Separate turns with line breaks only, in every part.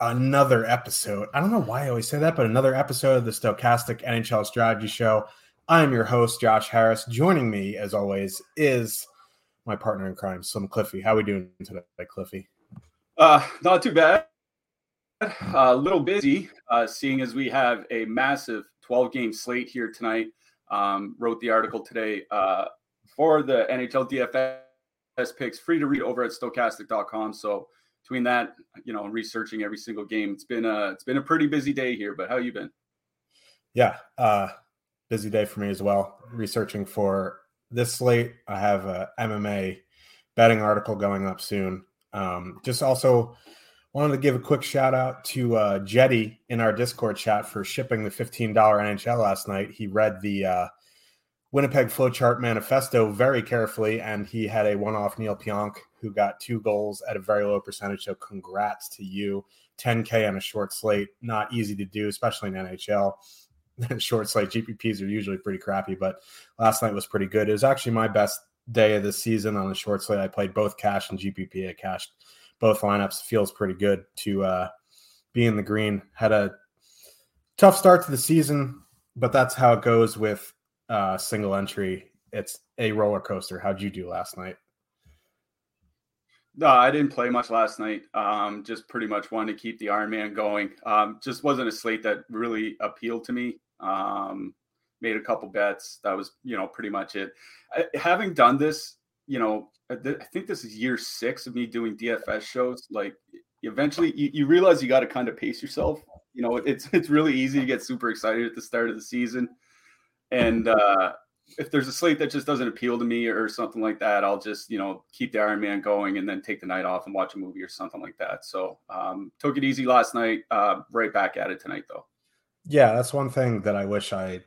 another episode. I don't know why I always say that, but another episode of the Stokastic NHL Strategy Show. I am your host, Josh Harris. Joining me, as always, is my partner in crime, Slim Cliffy. How are we doing today, Cliffy?
Uh, not too bad. A uh, little busy, uh, seeing as we have a massive 12 game slate here tonight. Um, wrote the article today uh, for the NHL DFS picks, free to read over at stokastic.com. So between that, you know, researching every single game, it's been a it's been a pretty busy day here. But how you been?
Yeah, uh, busy day for me as well. Researching for this slate, I have a MMA betting article going up soon. Um, just also wanted to give a quick shout out to uh, Jetty in our Discord chat for shipping the $15 NHL last night. He read the uh, Winnipeg Flowchart Manifesto very carefully, and he had a one off Neal Pionk who got two goals at a very low percentage. So, congrats to you. 10K on a short slate, not easy to do, especially in NHL. short slate GPPs are usually pretty crappy, but last night was pretty good. It was actually my best day of the season on the short slate. I played both cash and GPP. I cashed both lineups. Feels pretty good to uh, be in the green. Had a tough start to the season, but that's how it goes with uh, single entry. It's a roller coaster. How'd you do last night?
No, I didn't play much last night. Um, just pretty much wanted to keep the Iron Man going. Um, just wasn't a slate that really appealed to me. Um, made a couple bets. That was, you know, pretty much it. I, having done this, you know, I, think this is year six of me doing DFS shows. Like, eventually, you, you realize you got to kind of pace yourself. You know, it's it's really easy to get super excited at the start of the season and uh, if there's a slate that just doesn't appeal to me or something like that, I'll just you know keep the Iron Man going and then take the night off and watch a movie or something like that. So um, took it easy last night. Uh, right back at it tonight though.
Yeah, that's one thing that I wish I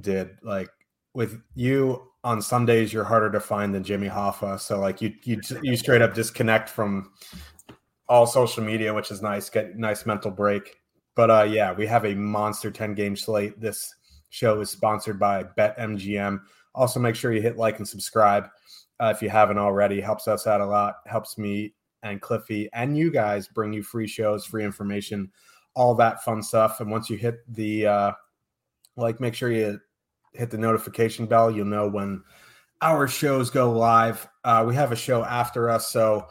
did. Like with you on Sundays, you're harder to find than Jimmy Hoffa. So like you you you straight up disconnect from all social media, which is nice. Get nice mental break. But uh, yeah, we have a monster 10 game slate this show is sponsored by BetMGM. Also, make sure you hit like and subscribe uh, if you haven't already. Helps us out a lot. Helps me and Cliffy and you guys bring you free shows, free information, all that fun stuff. And once you hit the uh, like, make sure you hit the notification bell. You'll know when our shows go live. Uh, we have a show after us, so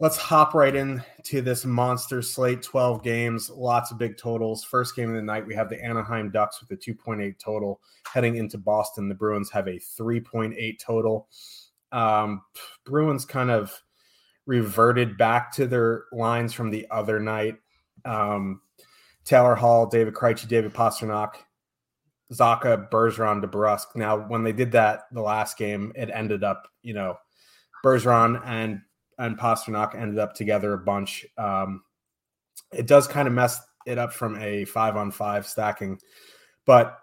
let's hop right into this monster slate 12 games lots of big totals. First game of the night we have the anaheim ducks with a 2.8 total heading into boston. The bruins have a 3.8 total. Um, bruins kind of reverted back to their lines from the other night. Um, taylor hall david Krejci, david pastrnak Zacha, Bergeron, DeBrusk. Now, when they did that the last game, it ended up, you know, Bergeron and and Pastrnak ended up together a bunch. Um, it does kind of mess it up from a five on five stacking, but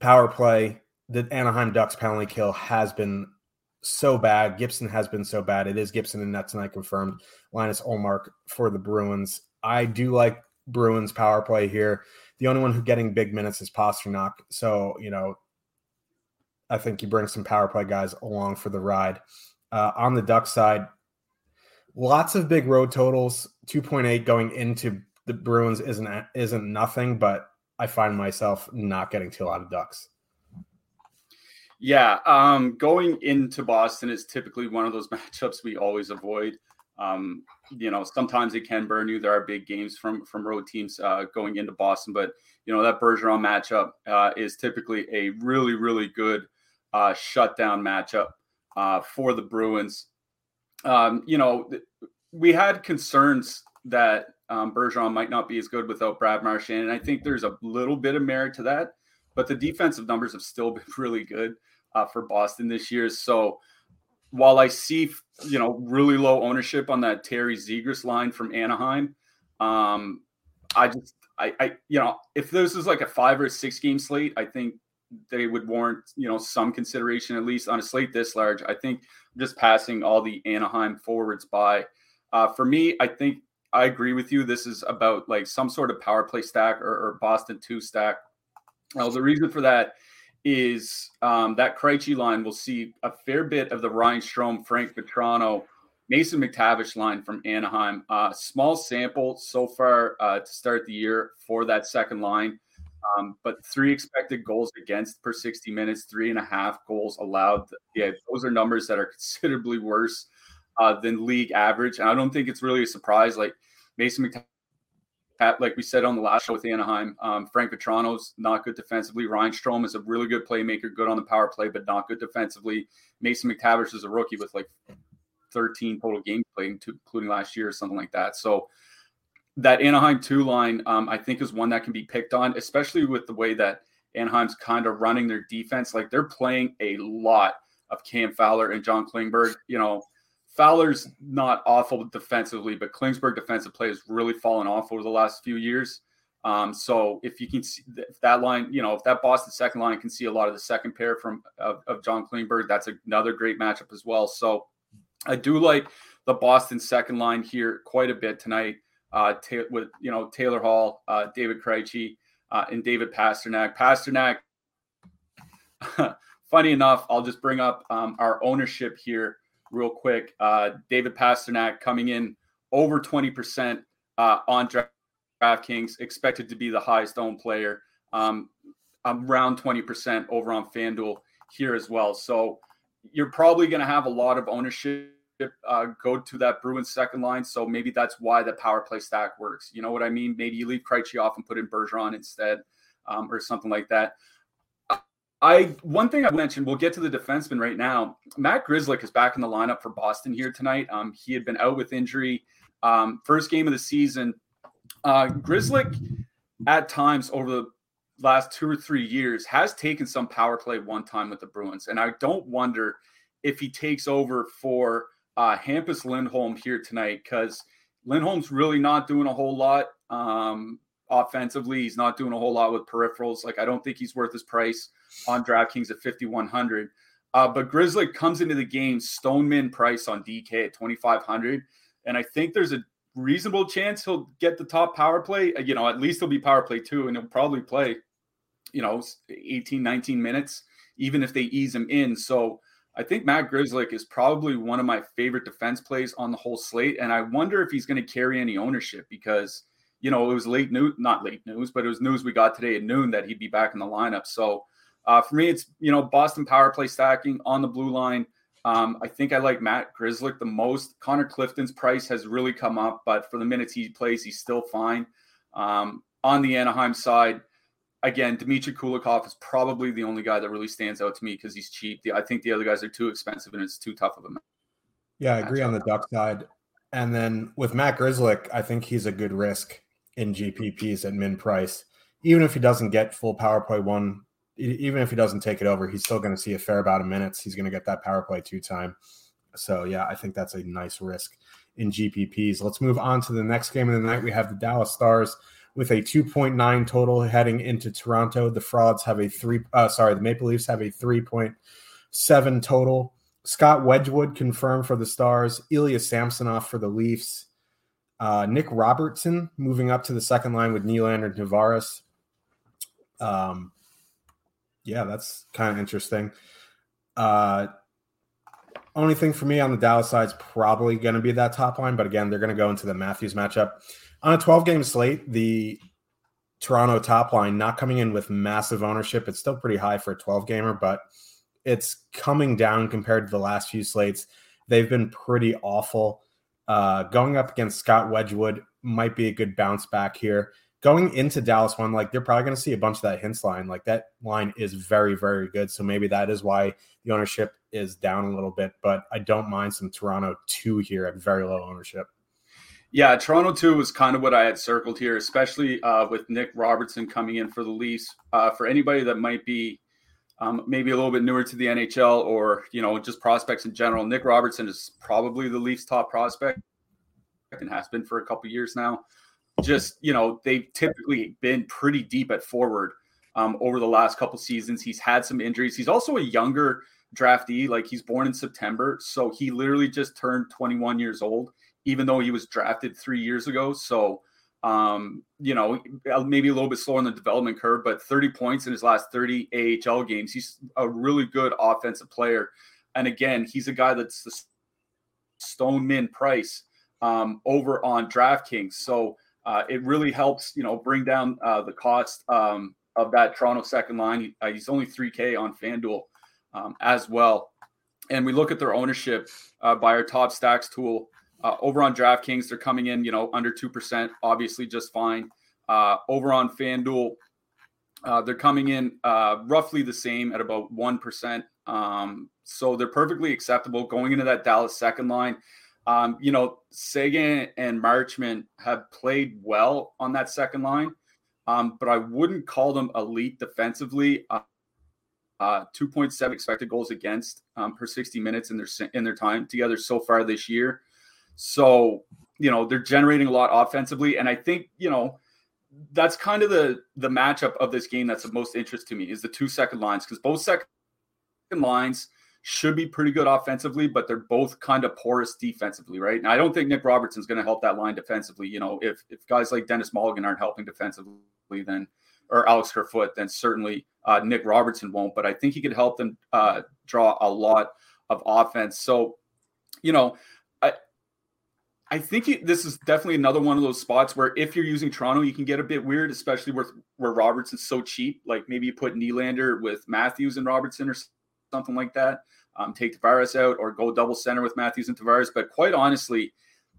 power play, the Anaheim Ducks penalty kill has been so bad. Gibson has been so bad. It is Gibson and net tonight confirmed. Linus Ullmark for the Bruins. I do like Bruins power play here. The only one who getting big minutes is Pastrnak. So, you know, I think you bring some power play guys along for the ride. Uh, on the Duck side, lots of big road totals. 2.8 going into the Bruins isn't isn't nothing, but I find myself not getting to a lot of ducks.
Yeah, um, going into Boston is typically one of those matchups we always avoid. Um, you know, sometimes it can burn you. There are big games from from road teams uh, going into Boston, but you know that Bergeron matchup uh, is typically a really really good uh, shutdown matchup uh, for the Bruins. Um, you know, we had concerns that um, Bergeron might not be as good without Brad Marchand, and I think there's a little bit of merit to that. But the defensive numbers have still been really good uh, for Boston this year. So while I see you know really low ownership on that Terry Zegras line from Anaheim, um, I just I, I you know if this is like a five or six game slate, I think they would warrant you know some consideration at least on a slate this large. I think just passing all the Anaheim forwards by. Uh, for me, I think I agree with you. This is about like some sort of power play stack or, or Boston two stack. Well, the reason for that is um, that Krejci line will see a fair bit of the Ryan Strome, Frank Vatrano, Mason McTavish line from Anaheim. Uh, small sample so far uh, to start the year for that second line, um, but three expected goals against per 60 minutes, three and a half goals allowed. Yeah, those are numbers that are considerably worse uh, than league average. And I don't think it's really a surprise. Like Mason McTavish like we said on the last show with Anaheim, um, Frank Vatrano's not good defensively. Ryan Strome is a really good playmaker, good on the power play, but not good defensively. Mason McTavish is a rookie with like 13 total games played, including last year or something like that. So that Anaheim two line, um, I think, is one that can be picked on, especially with the way that Anaheim's kind of running their defense. Like they're playing a lot of Cam Fowler and John Klingberg. You know, Fowler's not awful defensively, but Klingberg defensive play has really fallen off over the last few years. Um, so if you can see if that line, you know, if that Boston second line can see a lot of the second pair from of, of John Klingberg, that's another great matchup as well. So I do like the Boston second line here quite a bit tonight. Uh, with you know Taylor Hall, uh, David Krejci, uh, and David Pastrnak. Pastrnak. funny enough, I'll just bring up um, our ownership here real quick. Uh, David Pastrnak coming in over 20% uh, on DraftKings, expected to be the highest owned player, um, around 20% over on FanDuel here as well. So you're probably going to have a lot of ownership uh, go to that Bruins second line. So maybe that's why the power play stack works. You know what I mean? Maybe you leave Krejci off and put in Bergeron instead um, or something like that. I one thing I mentioned, we'll get to the defenseman right now. Matt Grzelcyk is back in the lineup for Boston here tonight. Um, he had been out with injury. Um, first game of the season. Uh, Grzelcyk, at times over the last two or three years, has taken some power play one time with the Bruins, and I don't wonder if he takes over for uh, Hampus Lindholm here tonight because Lindholm's really not doing a whole lot um, offensively. He's not doing a whole lot with peripherals. Like I don't think he's worth his price on DraftKings at 5,100. Uh, but Grizzly comes into the game stone min price on DK at 2,500. And I think there's a reasonable chance he'll get the top power play. Uh, you know, at least he'll be power play two, and he'll probably play, you know, 18, 19 minutes, even if they ease him in. So I think Matt Grzelcyk is probably one of my favorite defense plays on the whole slate. And I wonder if he's going to carry any ownership because, you know, it was late news, not late news, but it was news we got today at noon that he'd be back in the lineup. So uh, for me, it's you know Boston power play stacking on the blue line. Um, I think I like Matt Grzelcyk the most. Connor Clifton's price has really come up, but for the minutes he plays, he's still fine. Um, on the Anaheim side, again, Dmitry Kulikov is probably the only guy that really stands out to me because he's cheap. The, I think the other guys are too expensive and it's too tough of a match.
Yeah, I agree on the Duck side. And then with Matt Grzelcyk, I think he's a good risk in GPPs at min price. Even if he doesn't get full power play one even if he doesn't take it over, he's still going to see a fair amount of minutes. He's going to get that power play two time. So yeah, I think that's a nice risk in GPPs. Let's move on to the next game of the night. We have the Dallas Stars with a 2.9 total heading into Toronto. The Frauds have a three. Uh, sorry, the Maple Leafs have a 3.7 total. Scott Wedgewood confirmed for the Stars. Ilya Samsonov for the Leafs. Uh, Nick Robertson moving up to the second line with Nylander Tavares. Um, yeah, that's kind of interesting. Uh, only thing for me on the Dallas side is probably going to be that top line, but again, they're going to go into the Matthews matchup on a 12 game slate. The Toronto top line not coming in with massive ownership. It's still pretty high for a 12 gamer, but it's coming down compared to the last few slates. They've been pretty awful. Uh, going up against Scott Wedgewood might be a good bounce back here. Going into Dallas one, like they're probably going to see a bunch of that Hintz line. Like that line is very, very good. So maybe that is why the ownership is down a little bit. But I don't mind some Toronto two here at very low ownership.
Yeah, Toronto two was kind of what I had circled here, especially uh, with Nick Robertson coming in for the Leafs. Uh, for anybody that might be um, maybe a little bit newer to the NHL or you know just prospects in general. Nick Robertson is probably the Leafs' top prospect and has been for a couple years now. Just you know they've typically been pretty deep at forward um, over the last couple seasons. He's had some injuries. He's also a younger draftee. Like he's born in September, so he literally just turned 21 years old, even though he was drafted three years ago. So um, you know, maybe a little bit slower on the development curve, but 30 points in his last 30 AHL games. He's a really good offensive player. And again, he's a guy that's the stone min price um, over on DraftKings. So uh, it really helps, you know, bring down uh, the cost um, of that Toronto second line. He, uh, he's only 3K on FanDuel um, as well. And we look at their ownership uh, by our top stacks tool. Uh, over on DraftKings, they're coming in, you know, under 2%, obviously just fine. Uh, over on FanDuel, they're coming in roughly the same at about 1%. Um, so they're perfectly acceptable going into that Dallas second line. Um, you know, Seguin and Marchment have played well on that second line, um, but I wouldn't call them elite defensively. Uh, uh, 2.7 expected goals against um, per 60 minutes in their in their time together so far this year. So, you know, they're generating a lot offensively. And I think, you know, that's kind of the the matchup of this game that's of most interest to me is the two second lines because both second lines should be pretty good offensively, but they're both kind of porous defensively, right? And I don't think Nick Robertson's going to help that line defensively. You know, if if guys like Denis Malgin aren't helping defensively, then or Alex Kerfoot, then certainly uh, Nick Robertson won't. But I think he could help them uh, draw a lot of offense. So, you know, I I think this is definitely another one of those spots where if you're using Toronto, you can get a bit weird, especially where where Robertson's so cheap. Like maybe you put Nylander with Matthews and Robertson or something like that. Um, take Tavares out or go double center with Matthews and Tavares. But quite honestly,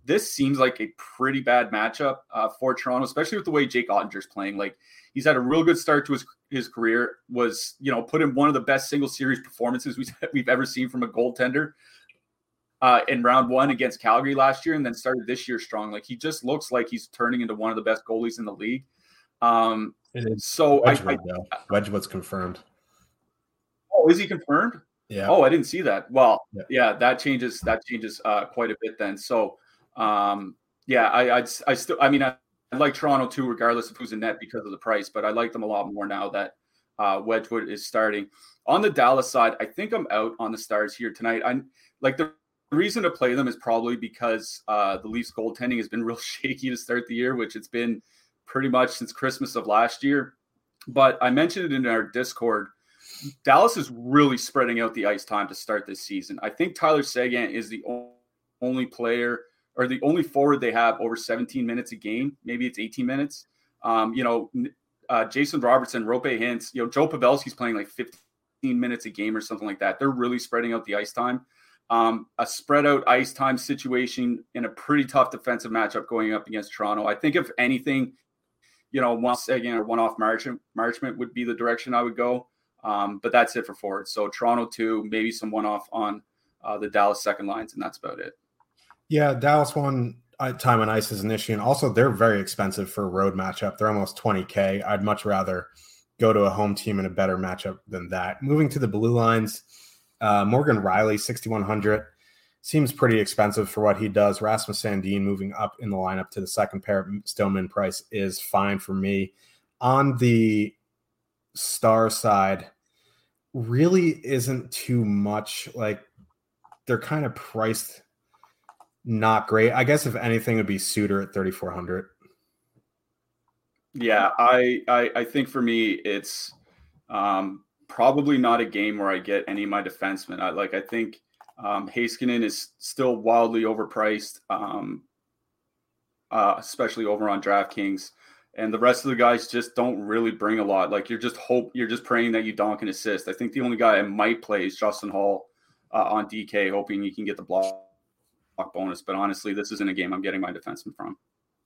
this seems like a pretty bad matchup uh, for Toronto, especially with the way Jake Oettinger's playing. Like he's had a real good start to his his career. Was you know put in one of the best single series performances we've, we've ever seen from a goaltender uh, in round one against Calgary last year, and then started this year strong. Like he just looks like he's turning into one of the best goalies in the league. Um, so Wedgewood,
I, I, Wedgewood's confirmed.
Oh, is he confirmed?
Yeah.
Oh, I didn't see that. Well, yeah, yeah that changes. That changes uh, quite a bit then. So, um, yeah, I, I, I still, I mean, I, I, like Toronto too, regardless of who's in net because of the price, but I like them a lot more now that uh, Wedgewood is starting. On the Dallas side, I think I'm out on the Stars here tonight. I'm like the the reason to play them is probably because uh, the Leafs goaltending has been real shaky to start the year, which it's been pretty much since Christmas of last year. But I mentioned it in our Discord. Dallas is really spreading out the ice time to start this season. I think Tyler Seguin is the only player or the only forward they have over 17 minutes a game. Maybe it's 18 minutes. Um, you know, uh, Jason Robertson, Roope Hintz, you know, Joe Pavelski's playing like 15 minutes a game or something like that. They're really spreading out the ice time um, a spread out ice time situation in a pretty tough defensive matchup going up against Toronto. I think if anything, you know, once again or one off Marchment, Marchment would be the direction I would go. Um, but that's it for forward. So Toronto two, maybe some one off on uh, the Dallas second lines, and that's about it.
Yeah, Dallas one uh, time on ice is an issue, and also they're very expensive for a road matchup. They're almost 20k. I'd much rather go to a home team in a better matchup than that. Moving to the blue lines. Uh, Morgan Rielly 6,100. Seems pretty expensive for what he does. Rasmus Sandin moving up in the lineup to the second pair. Stillman price is fine for me. On the star side, really isn't too much. Like they're kind of priced not great. I guess if anything, would be Suter at 3,400.
Yeah, I, I I think for me it's um probably not a game where I get any of my defensemen. I like I think um, Heiskanen is still wildly overpriced, um, uh, especially over on DraftKings. And the rest of the guys just don't really bring a lot. Like you're just hope you're just praying that you donk and assist. I think the only guy I might play is Justin Hall uh, on DK, hoping you can get the block bonus. But honestly, this isn't a game I'm getting my defenseman from.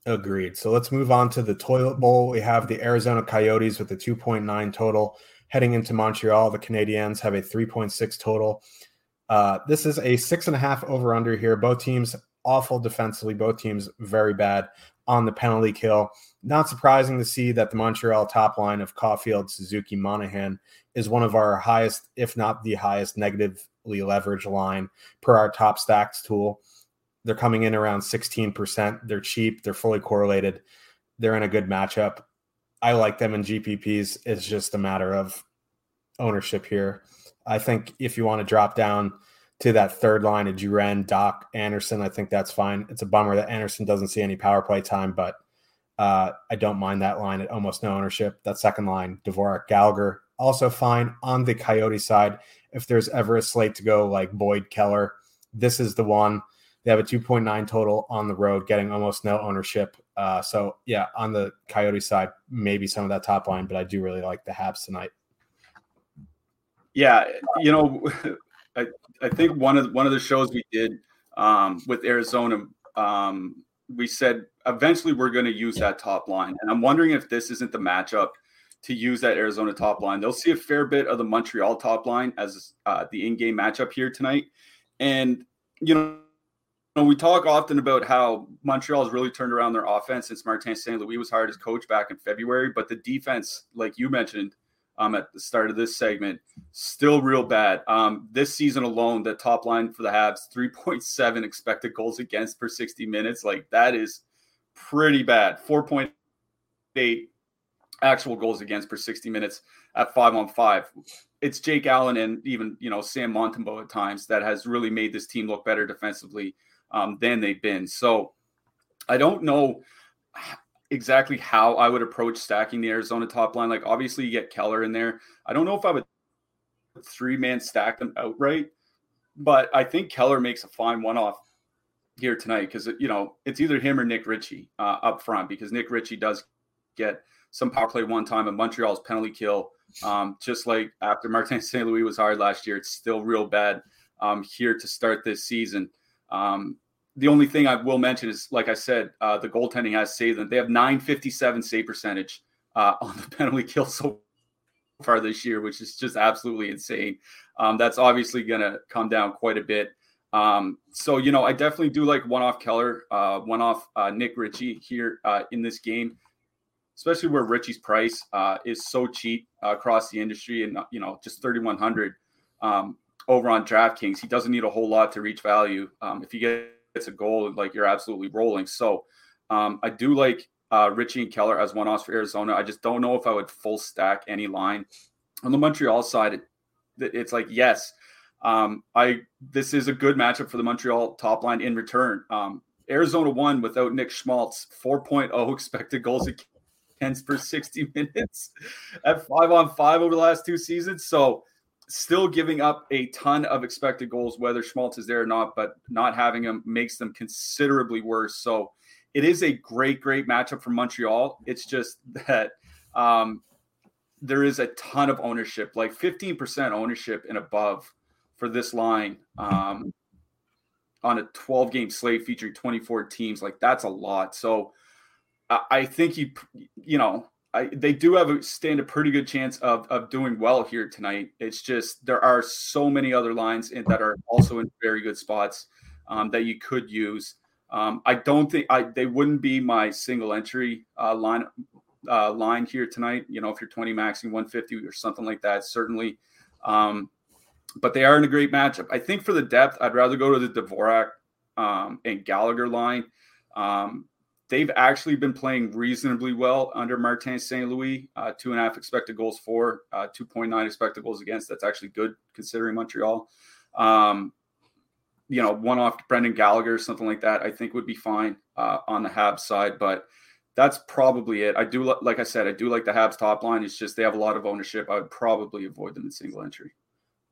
Agreed. So let's move on to the toilet bowl. We have the Arizona Coyotes with a 2.9 total heading into Montreal. The Canadiens have a 3.6 total. Uh, this is a six and a half over under here. Both teams awful defensively. Both teams very bad on the penalty kill. Not surprising to see that the Montreal top line of Caulfield, Suzuki, Monahan is one of our highest, if not the highest, negatively leveraged line per our top stacks tool. They're coming in around 16%. They're cheap. They're fully correlated. They're in a good matchup. I like them in GPPs. It's just a matter of ownership here. I think if you want to drop down to that third line of Drouin, Dach, Anderson, I think that's fine. It's a bummer that Anderson doesn't see any power play time, but uh, I don't mind that line at almost no ownership. That second line, Dvorak, Gallagher, also fine. On the Coyote side, if there's ever a slate to go like Boyd, Keller, this is the one. They have a 2.9 total on the road, getting almost no ownership. Uh, so yeah, on the Coyote side, maybe some of that top line, but I do really like the Habs tonight.
Yeah, you know, I, I think one of one of the shows we did um, with Arizona, um, we said eventually we're going to use that top line, and I'm wondering if this isn't the matchup to use that Arizona top line. They'll see a fair bit of the Montreal top line as uh, the in-game matchup here tonight, and you know know, we talk often about how Montreal has really turned around their offense since Martin St. Louis was hired as coach back in February. But the defense, like you mentioned um, at the start of this segment, still real bad. Um, this season alone, the top line for the Habs, 3.7 expected goals against per 60 minutes. Like that is pretty bad. 4.8 actual goals against per 60 minutes at five on five. It's Jake Allen and even, you know, Sam Montembeault at times that has really made this team look better defensively um, than they've been. So I don't know exactly how I would approach stacking the Arizona top line. Like obviously you get Keller in there. I don't know if I would three man stack them outright, but I think Keller makes a fine one off here tonight because you know it's either him or Nick Ritchie uh, up front because Nick Ritchie does get some power play one time and Montreal's penalty kill. Um, just like after Martin St. Louis was hired last year, it's still real bad um, here to start this season. Um, the only thing I will mention is, like I said, uh, the goaltending has saved them. They have 957 save percentage uh, on the penalty kill so far this year, which is just absolutely insane. Um, that's obviously going to come down quite a bit. Um, so, you know, I definitely do like one off Keller, uh, one off uh, Nick Ritchie here uh, in this game, especially where Ritchie's price uh, is so cheap across the industry and, you know, just 3,100 um, over on DraftKings. He doesn't need a whole lot to reach value. Um, if you get it's a goal, like you're absolutely rolling. So um, I do like uh, Ritchie and Keller as one offs for Arizona. I just don't know if I would full stack any line on the Montreal side. It, it's like yes, um, I this is a good matchup for the Montreal top line in return. Um, Arizona won without Nick Schmaltz, 4.0 expected goals against per 60 minutes at five on five over the last two seasons. So still giving up a ton of expected goals, whether Schmaltz is there or not, but not having him makes them considerably worse. So it is a great, great matchup for Montreal. It's just that um, there is a ton of ownership, like 15% ownership and above for this line um, on a 12 game slate featuring 24 teams. Like that's a lot. So I think you, you know, I, they do have a stand a pretty good chance of of doing well here tonight. It's just there are so many other lines in, that are also in very good spots um, that you could use. Um, I don't think I they wouldn't be my single entry uh, line uh, line here tonight. You know, if you're 20 maxing 150 or something like that, certainly. Um, but they are in a great matchup. I think for the depth, I'd rather go to the Dvorak um, and Gallagher line. Um, they've actually been playing reasonably well under Martin St. Louis. Uh, two and a half expected goals for, uh, 2.9 expected goals against. That's actually good considering Montreal. Um, you know, one off Brendan Gallagher, or something like that, I think would be fine uh, on the Habs side. But that's probably it. I do, like I said, I do like the Habs top line. It's just they have a lot of ownership. I would probably avoid them in single entry.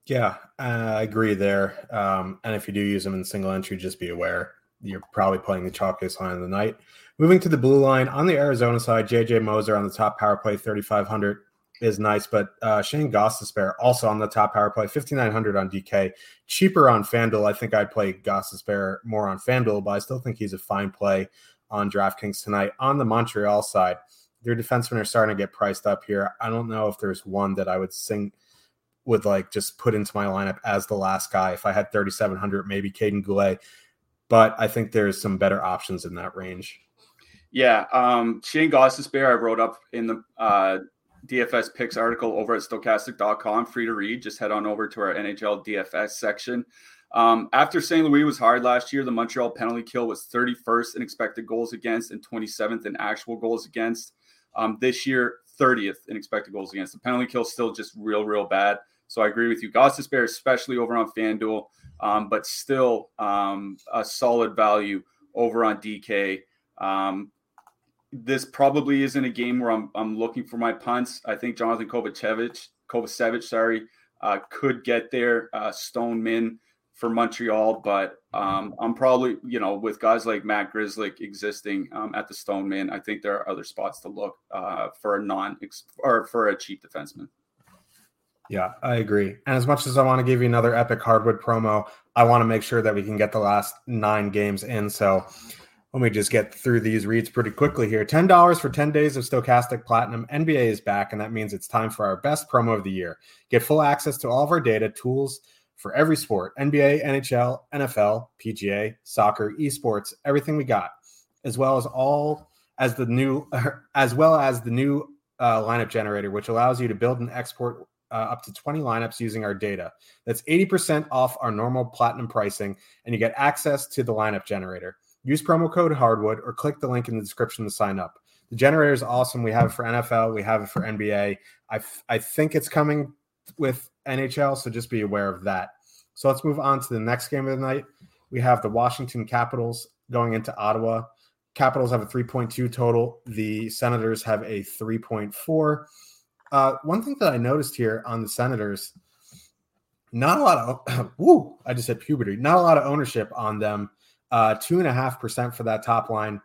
Yeah, uh, I agree there. Um, and if you do use them in single entry, just be aware you're probably playing the chalkiest line of the night. Moving to the blue line on the Arizona side, JJ Moser on the top power play, 3,500. is nice, but uh, Shane Gostisbehere also on the top power play, 5,900 on DK, cheaper on FanDuel. I think I'd play Gostisbehere more on FanDuel, but I still think he's a fine play on DraftKings tonight. On the Montreal side, their defensemen are starting to get priced up here. I don't know if there's one that I would sing would like just put into my lineup as the last guy. If I had 3,700, maybe Kaiden Guhle, but I think there's some better options in that range.
Yeah, um, Shane Gostisbehere, I wrote up in the uh, DFS picks article over at stokastic.com, free to read. Just head on over to our NHL DFS section. Um, after St. Louis was hard last year, the Montreal penalty kill was 31st in expected goals against and 27th in actual goals against. Um, this year, 30th in expected goals against. The penalty kill still just real, real bad. So I agree with you. Goss Gostisbehere, especially over on FanDuel, um, but still um, a solid value over on DK. Um, this probably isn't a game where I'm, I'm looking for my punts. I think Jonathan Kovacevic, Kovacevic, sorry, uh, could get there. Uh, Stone Min for Montreal, but um, I'm probably, you know, with guys like Matt Grzelcyk existing um, at the Stone Min, I think there are other spots to look uh, for a non or for a cheap defenseman.
Yeah, I agree. And as much as I want to give you another epic hardwood promo, I want to make sure that we can get the last nine games in. So let me just get through these reads pretty quickly here. $10 for 10 days of Stokastic Platinum. NBA is back, and that means it's time for our best promo of the year. Get full access to all of our data, tools for every sport NBA, NHL, NFL, PGA, soccer, esports, everything we got, as well as all as the new, as well as the new uh, lineup generator, which allows you to build and export uh, up to 20 lineups using our data. That's 80% off our normal platinum pricing, and you get access to the lineup generator. Use promo code Hardwood or click the link in the description to sign up. The generator is awesome. We have it for NFL, we have it for NBA. I, f- I think it's coming with NHL, so just be aware of that. So let's move on to the next game of the night. We have the Washington Capitals going into Ottawa. Capitals have a 3.2 total. The Senators have a 3.4. Uh, one thing that I noticed here on the Senators, not a lot of, woo, I just said puberty, not a lot of ownership on them uh, two and a half percent for that top line,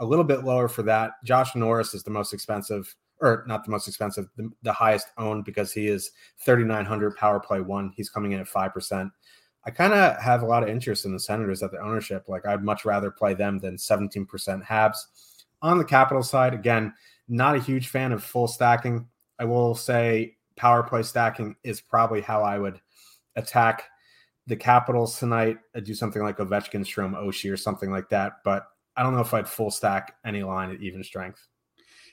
a little bit lower for that. Josh Norris is the most expensive, or not the most expensive, the, the highest owned because he is 3,900 power play one. He's coming in at 5%. I kind of have a lot of interest in the Senators at the ownership. Like I'd much rather play them than 17% Habs. On the capital side, again, not a huge fan of full stacking. I will say power play stacking is probably how I would attack the Capitals tonight, I'd do something like Ovechkin, Strome, Oshie, or something like that. But I don't know if I'd full stack any line at even strength.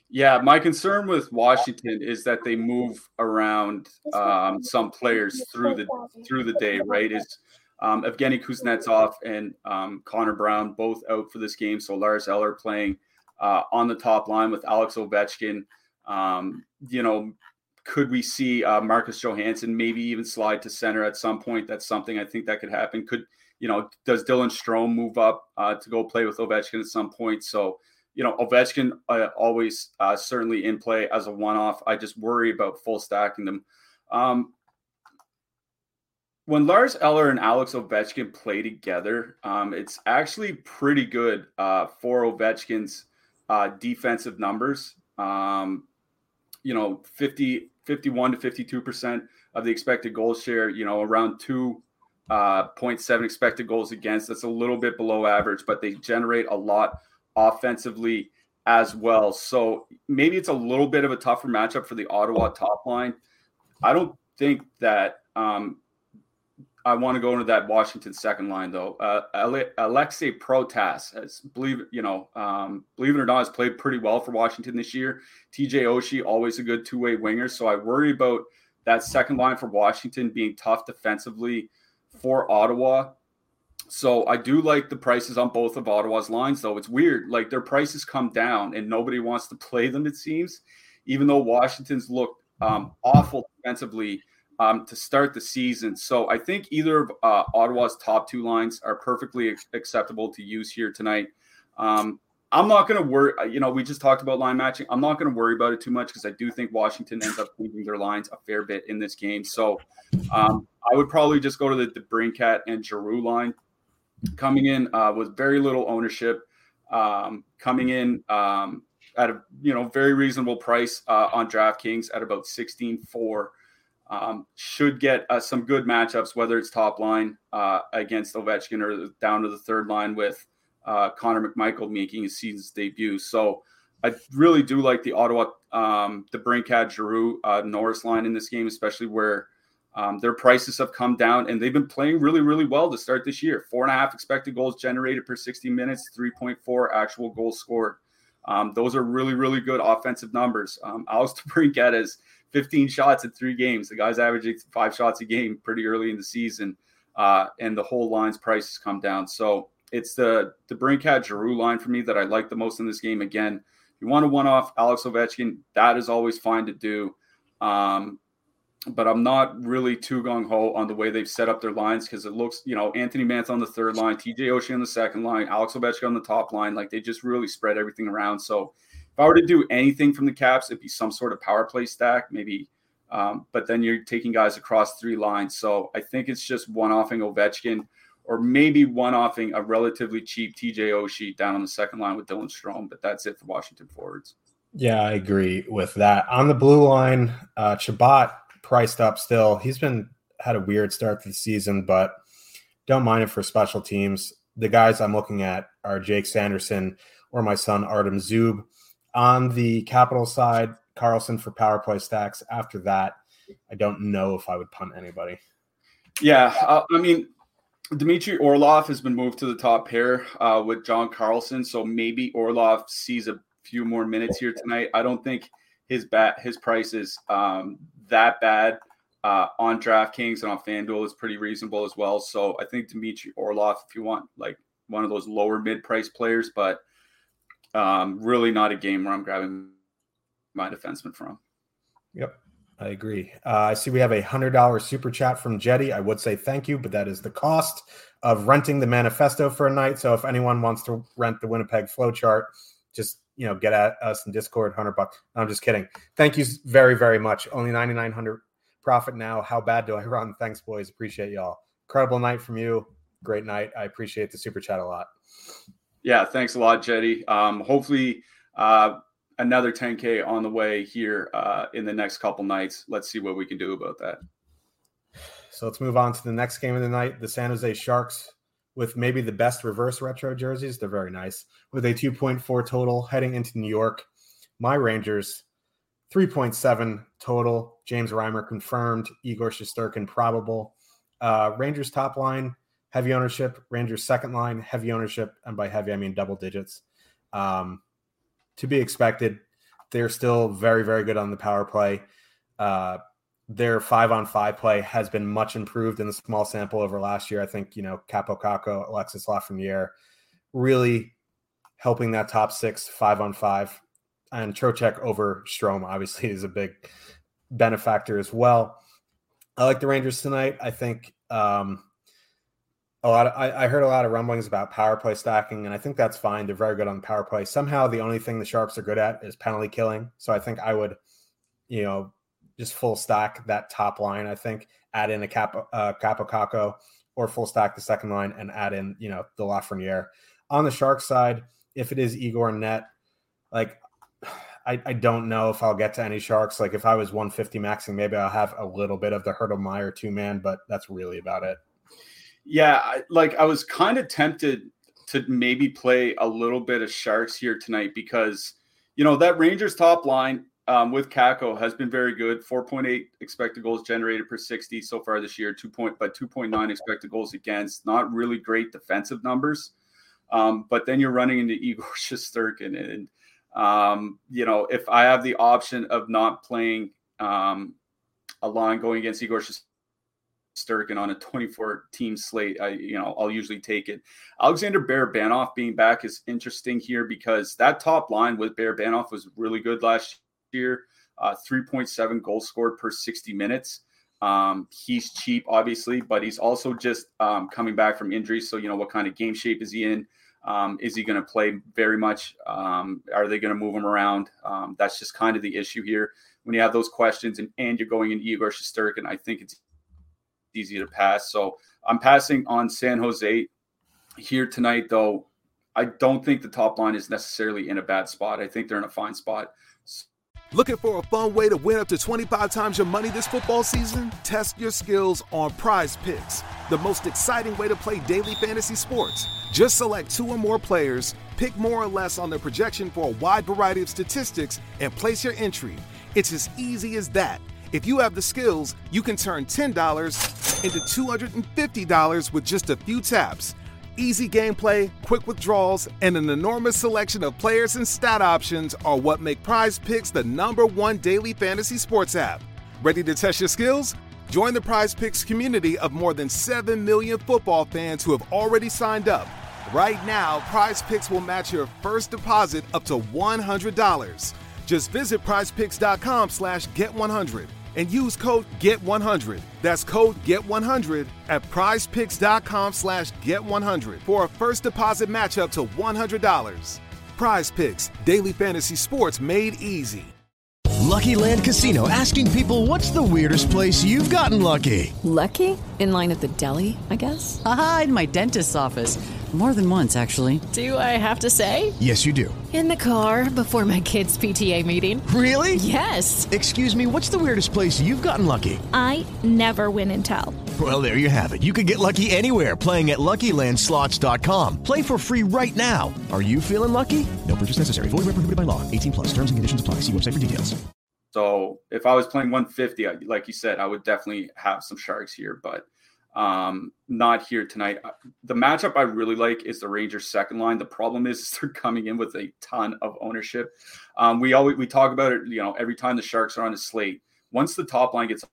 Yeah, my concern with Washington is that they move around um, some players through the through the day. Right? Is um, Evgeny Kuznetsov and um, Connor Brown both out for this game? So Lars Eller playing uh, on the top line with Alex Ovechkin. Um, you know, could we see uh, Marcus Johansson maybe even slide to center at some point? That's something I think that could happen. Could you know? Does Dylan Strome move up uh, to go play with Ovechkin at some point? So you know, Ovechkin uh, always uh, certainly in play as a one-off. I just worry about full stacking them. Um, when Lars Eller and Alex Ovechkin play together, um, it's actually pretty good uh, for Ovechkin's uh, defensive numbers. Um, you know, 50, 51 to 52% of the expected goal share, you know, around 2.7 uh, expected goals against. That's a little bit below average, but they generate a lot offensively as well. So maybe it's a little bit of a tougher matchup for the Ottawa top line. I don't think that um, I want to go into that Washington second line though. Uh, Alexei Protas has believe you know um, believe it or not has played pretty well for Washington this year. TJ Oshie always a good two way winger, so I worry about that second line for Washington being tough defensively for Ottawa. So I do like the prices on both of Ottawa's lines though. It's weird, like their prices come down and nobody wants to play them. It seems, even though Washington's looked um, awful defensively um, to start the season. So I think either of uh, Ottawa's top two lines are perfectly acceptable to use here tonight. Um, I'm not going to worry. Uh, you know, we just talked about line matching. I'm not going to worry about it too much because I do think Washington ends up changing their lines a fair bit in this game. So um, I would probably just go to the, the Cat and Giroux line coming in uh, with very little ownership. Um, coming in um, at a you know very reasonable price uh, on DraftKings at about 16-4. Um, should get uh, some good matchups, whether it's top line uh, against Ovechkin or down to the third line with uh, Connor McMichael making his season's debut. So I really do like the Ottawa, um, DeBrincat Giroux uh, Norris line in this game, especially where um, their prices have come down and they've been playing really, really well to start this year. Four and a half expected goals generated per 60 minutes, 3.4 actual goals scored. Um, those are really, really good offensive numbers. Um, Alex DeBrincat has 15 shots in three games. The guy's averaging five shots a game pretty early in the season, uh, and the whole line's price has come down. So it's the DeBrincat Giroux line for me that I like the most in this game. Again, you want to one off Alex Ovechkin, that is always fine to do. Um, but I'm not really too gung ho on the way they've set up their lines because it looks, you know, Anthony Mantha on the third line, TJ Oshie on the second line, Alex Ovechkin on the top line. Like they just really spread everything around. So if I were to do anything from the Caps, it'd be some sort of power play stack, maybe. Um, but then you're taking guys across three lines. So I think it's just one offing Ovechkin or maybe one offing a relatively cheap TJ Oshie down on the second line with Dylan Strome. But that's it for Washington forwards.
Yeah, I agree with that. On the blue line, uh, Chabot priced up still. He's been had a weird start to the season, but don't mind it for special teams. The guys I'm looking at are Jake Sanderson or my son Artem Zub. On the capital side, Carlson for power play stacks. After that, I don't know if I would punt anybody.
Yeah, uh, I mean, Dmitry Orlov has been moved to the top pair uh, with John Carlson, so maybe Orlov sees a few more minutes here tonight. I don't think his bat his price is um, that bad uh, on DraftKings and on FanDuel is pretty reasonable as well. So I think Dmitry Orlov, if you want like one of those lower mid price players, but um, really not a game where I'm grabbing my defenseman from.
Yep. I agree. Uh, I see we have a hundred dollar super chat from Jetty. I would say thank you, but that is the cost of renting the manifesto for a night. So if anyone wants to rent the Winnipeg flowchart, just you know get at us in Discord, hundred bucks. I'm just kidding. Thank you very very much. Only ninety nine hundred profit now. How bad do I run? Thanks, boys. Appreciate y'all. Incredible night from you. Great night. I appreciate the super chat a lot.
Yeah, thanks a lot, Jetty. Um, hopefully, uh, another 10K on the way here uh, in the next couple nights. Let's see what we can do about that.
So let's move on to the next game of the night. The San Jose Sharks with maybe the best reverse retro jerseys. They're very nice with a 2.4 total heading into New York. My Rangers, 3.7 total. James Reimer confirmed. Igor Shesterkin probable. Uh, Rangers top line, heavy ownership. Rangers second line, heavy ownership. And by heavy, I mean double digits. Um, to be expected. They're still very, very good on the power play. Uh, their five on five play has been much improved in the small sample over last year. I think, you know, Kaapo Kakko, Alexis Lafreniere really helping that top six five on five. And Trocheck over Strome obviously is a big benefactor as well. I like the Rangers tonight. I think um, a lot of, I, I, heard a lot of rumblings about power play stacking, and I think that's fine. They're very good on power play. Somehow, the only thing the Sharks are good at is penalty killing. So I think I would, you know, just full stack that top line. I think add in a Cap uh, Kaapo Kakko or full stack the second line and add in, you know, the Lafreniere. On the Sharks side, if it is Igor Net, like I, I don't know if I'll get to any Sharks. Like if I was 150 maxing, maybe I'll have a little bit of the Hertl two man, but that's really about it.
Yeah, I, like I was kind of tempted to maybe play a little bit of Sharks here tonight because you know that Rangers top line um, with Kakko has been very good. 4.8 expected goals generated per 60 so far this year. Two point, but 2.9 expected goals against. Not really great defensive numbers. Um, but then you're running into Igor Shesterkin, and um, you know if I have the option of not playing um, a line going against Igor Shesterkin Sturkin on a 24 team slate, I you know I'll usually take it. Alexander Barabanov being back is interesting here because that top line with Barabanov was really good last year. Uh, 3.7 goals scored per 60 minutes. Um, he's cheap, obviously, but he's also just um, coming back from injury. So you know what kind of game shape is he in? Um, is he going to play very much? Um, are they going to move him around? Um, that's just kind of the issue here. When you have those questions and, and you're going into Igor Shesterkin, I think it's easy to pass. So I'm passing on San Jose here tonight, though. I don't think the top line is necessarily in a bad spot. I think they're in a fine spot.
Looking for a fun way to win up to 25 times your money this football season? Test your skills on prize picks, the most exciting way to play daily fantasy sports. Just select two or more players, pick more or less on their projection for a wide variety of statistics, and place your entry. It's as easy as that. If you have the skills, you can turn $10 into $250 with just a few taps. Easy gameplay, quick withdrawals, and an enormous selection of players and stat options are what make Prize Picks the number one daily fantasy sports app. Ready to test your skills? Join the Prize Picks community of more than 7 million football fans who have already signed up. Right now, Prize Picks will match your first deposit up to $100. Just visit prizepicks.com slash get100 and use code GET100. That's code GET100 at prizepicks.com slash GET100 for a first deposit match up to $100. Prize Picks, daily fantasy sports made easy.
Lucky Land Casino asking people what's the weirdest place you've gotten lucky?
Lucky? In line at the deli, I guess?
Aha, in my dentist's office. More than once, actually.
Do I have to say?
Yes, you do.
In the car before my kids' PTA meeting.
Really?
Yes.
Excuse me, what's the weirdest place you've gotten lucky?
I never win and tell.
Well, there you have it. You can get lucky anywhere playing at LuckyLandSlots.com. Play for free right now. Are you feeling lucky? No purchase necessary. Void where prohibited by law. 18 plus. Terms and conditions apply. See website for details.
So if I was playing 150, like you said, I would definitely have some sharks here, but um, not here tonight. Uh, the matchup I really like is the Rangers second line. The problem is, is they're coming in with a ton of ownership. Um, we always we talk about it, you know, every time the Sharks are on the slate. Once the top line gets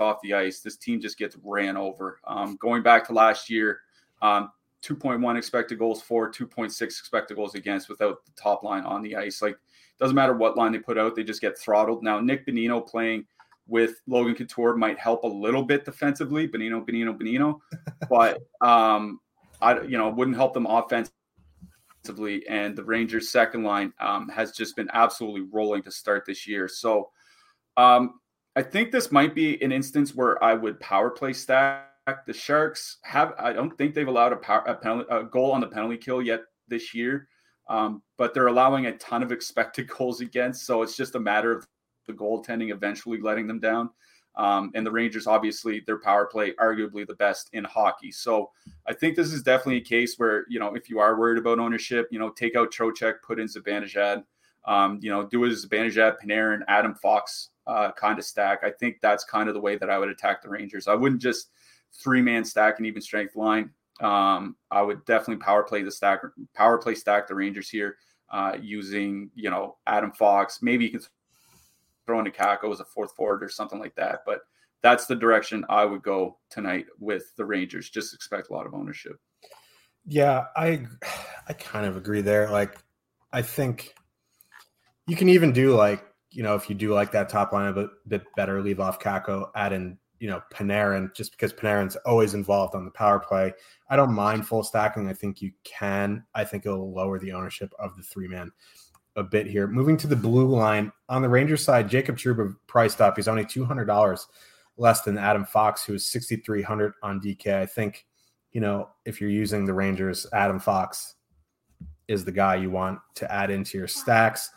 off the ice, this team just gets ran over. Um, going back to last year, um, 2.1 expected goals for, 2.6 expected goals against without the top line on the ice. Like doesn't matter what line they put out, they just get throttled. Now Nick Bonino playing with Logan Couture might help a little bit defensively. Bonino, Bonino, Bonino, but um, I you know wouldn't help them offensively. And the Rangers' second line um, has just been absolutely rolling to start this year. So um, I think this might be an instance where I would power play stack. The Sharks have I don't think they've allowed a, power, a, penalty, a goal on the penalty kill yet this year. Um, but they're allowing a ton of expected goals against. So it's just a matter of the goaltending eventually letting them down. Um, and the Rangers, obviously, their power play, arguably the best in hockey. So I think this is definitely a case where, you know, if you are worried about ownership, you know, take out Trocheck, put in Zibanejad, um, you know, do a Zibanejad, Panarin, Adam Fox uh, kind of stack. I think that's kind of the way that I would attack the Rangers. I wouldn't just three man stack and even strength line. Um, I would definitely power play the stack, power play stack the Rangers here uh, using, you know, Adam Fox. Maybe you can throw into Kakko as a fourth forward or something like that. But that's the direction I would go tonight with the Rangers. Just expect a lot of ownership.
Yeah, I I kind of agree there. Like I think you can even do like, you know, if you do like that top line a bit, bit better, leave off Kakko, add in, you know, Panarin, just because Panarin's always involved on the power play. I don't mind full stacking. I think you can. I think it'll lower the ownership of the three man a bit here. Moving to the blue line on the Rangers side, Jacob Trouba priced up. He's only two hundred dollars less than Adam Fox, who is sixty three hundred on DK. I think you know if you're using the Rangers, Adam Fox is the guy you want to add into your stacks.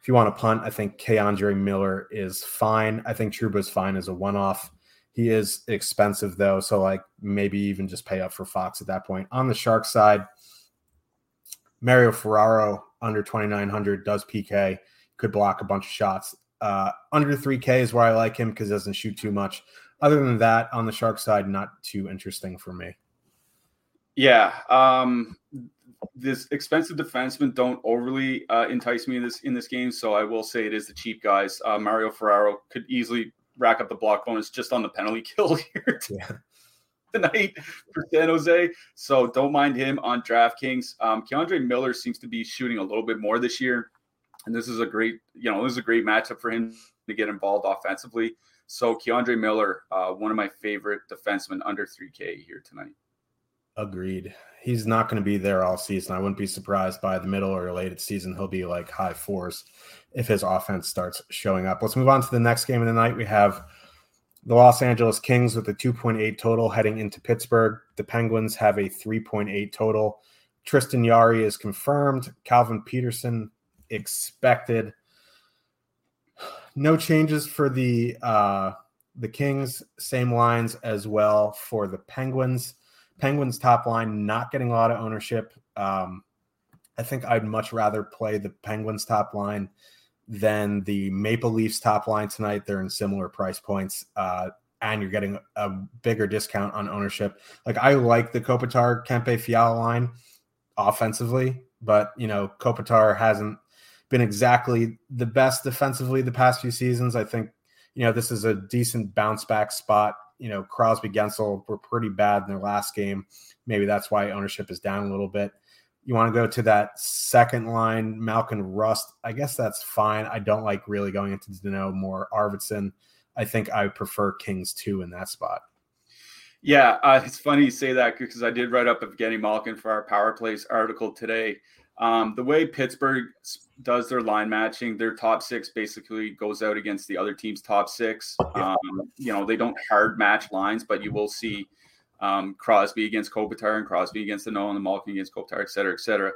If you want to punt, I think K'Andre Miller is fine. I think Trouba's fine as a one off. He is expensive though, so like maybe even just pay up for Fox at that point. On the Shark side, Mario Ferraro under 2,900 does PK, could block a bunch of shots. Uh, under 3K is where I like him because doesn't shoot too much. Other than that, on the shark side, not too interesting for me.
Yeah. Um, this expensive defensemen don't overly uh, entice me in this in this game, so I will say it is the cheap guys. Uh, Mario Ferraro could easily rack up the block bonus just on the penalty kill here. Yeah tonight for San Jose. So don't mind him on DraftKings. Um, K'Andre Miller seems to be shooting a little bit more this year. And this is a great, you know, this is a great matchup for him to get involved offensively. So K'Andre Miller, uh, one of my favorite defensemen under 3K here tonight.
Agreed. He's not going to be there all season. I wouldn't be surprised by the middle or late season. He'll be like high fours if his offense starts showing up. Let's move on to the next game of the night. We have the Los Angeles Kings with a 2.8 total heading into Pittsburgh. The Penguins have a 3.8 total. Tristan Jarry is confirmed. Calvin Petersen expected. No changes for the uh, the Kings. Same lines as well for the Penguins. Penguins top line not getting a lot of ownership. Um, I think I'd much rather play the Penguins top line than the Maple Leafs top line tonight. They're in similar price points, uh, and you're getting a bigger discount on ownership. Like I like the Kopitar Kempe Fiala line offensively, but you know Kopitar hasn't been exactly the best defensively the past few seasons. I think you know this is a decent bounce back spot. You know Crosby Guentzel were pretty bad in their last game. Maybe that's why ownership is down a little bit you want to go to that second line, Malkin Rust. I guess that's fine. I don't like really going into Danault Moore Arvidsson. I think I prefer Kings two in that spot.
Yeah, uh, it's funny you say that because I did write up Evgeny Malkin for our Power Plays article today. Um, the way Pittsburgh does their line matching, their top six basically goes out against the other team's top six. Um, you know, they don't hard match lines, but you will see um, Crosby against Kopitar and Crosby against Danault and the Malkin against Kopitar, et cetera, et cetera.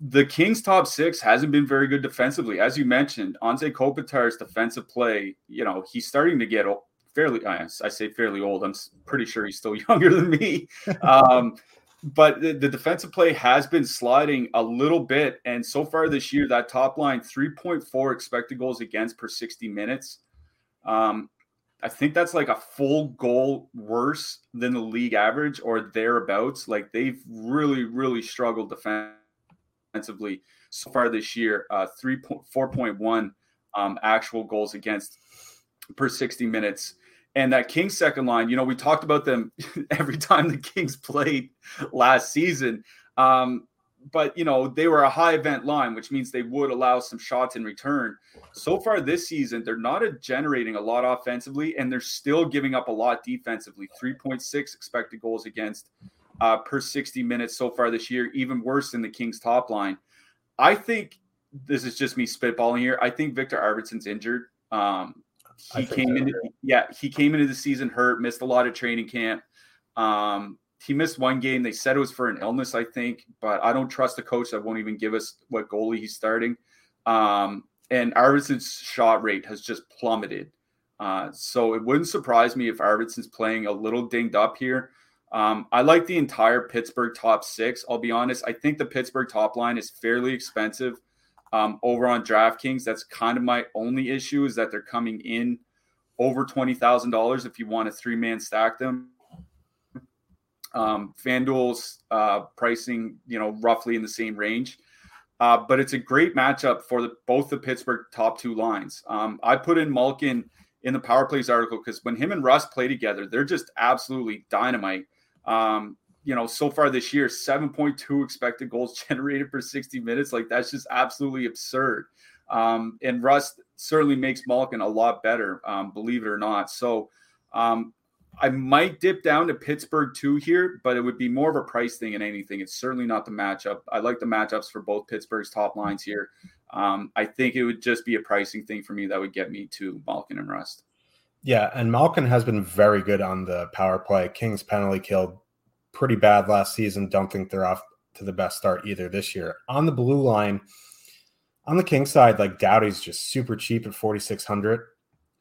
The Kings' top six hasn't been very good defensively. As you mentioned, Anze Kopitar's defensive play, you know, he's starting to get fairly, I say fairly old. I'm pretty sure he's still younger than me. Um, but the, the, defensive play has been sliding a little bit. And so far this year, that top line 3.4 expected goals against per 60 minutes. Um, I think that's like a full goal worse than the league average or thereabouts. Like they've really, really struggled defensively so far this year. Uh, three point four point one um, actual goals against per sixty minutes. And that Kings second line, you know, we talked about them every time the Kings played last season. Um, but you know they were a high event line, which means they would allow some shots in return. So far this season, they're not generating a lot offensively, and they're still giving up a lot defensively. Three point six expected goals against uh, per sixty minutes so far this year, even worse than the Kings top line. I think this is just me spitballing here. I think Victor Arvidsson's injured. Um, he came in, yeah, he came into the season hurt, missed a lot of training camp. Um, he missed one game. They said it was for an illness, I think, but I don't trust the coach that won't even give us what goalie he's starting. Um, and Arvidsson's shot rate has just plummeted. Uh, so it wouldn't surprise me if Arvidsson's playing a little dinged up here. Um, I like the entire Pittsburgh top six. I'll be honest. I think the Pittsburgh top line is fairly expensive um, over on DraftKings. That's kind of my only issue is that they're coming in over twenty thousand dollars if you want to three man stack them. Um, FanDuel's uh, pricing, you know, roughly in the same range. Uh, but it's a great matchup for the, both the Pittsburgh top two lines. Um, I put in Malkin in the Power Plays article because when him and Rust play together, they're just absolutely dynamite. Um, you know, so far this year, 7.2 expected goals generated per 60 minutes. Like that's just absolutely absurd. Um, and Rust certainly makes Malkin a lot better, um, believe it or not. So um, I might dip down to Pittsburgh too here, but it would be more of a price thing than anything. It's certainly not the matchup. I like the matchups for both Pittsburgh's top lines here. Um, I think it would just be a pricing thing for me that would get me to Malkin and Rust.
Yeah, and Malkin has been very good on the power play. Kings penalty killed pretty bad last season. Don't think they're off to the best start either this year. On the blue line, on the King side, like Doughty's just super cheap at 4,600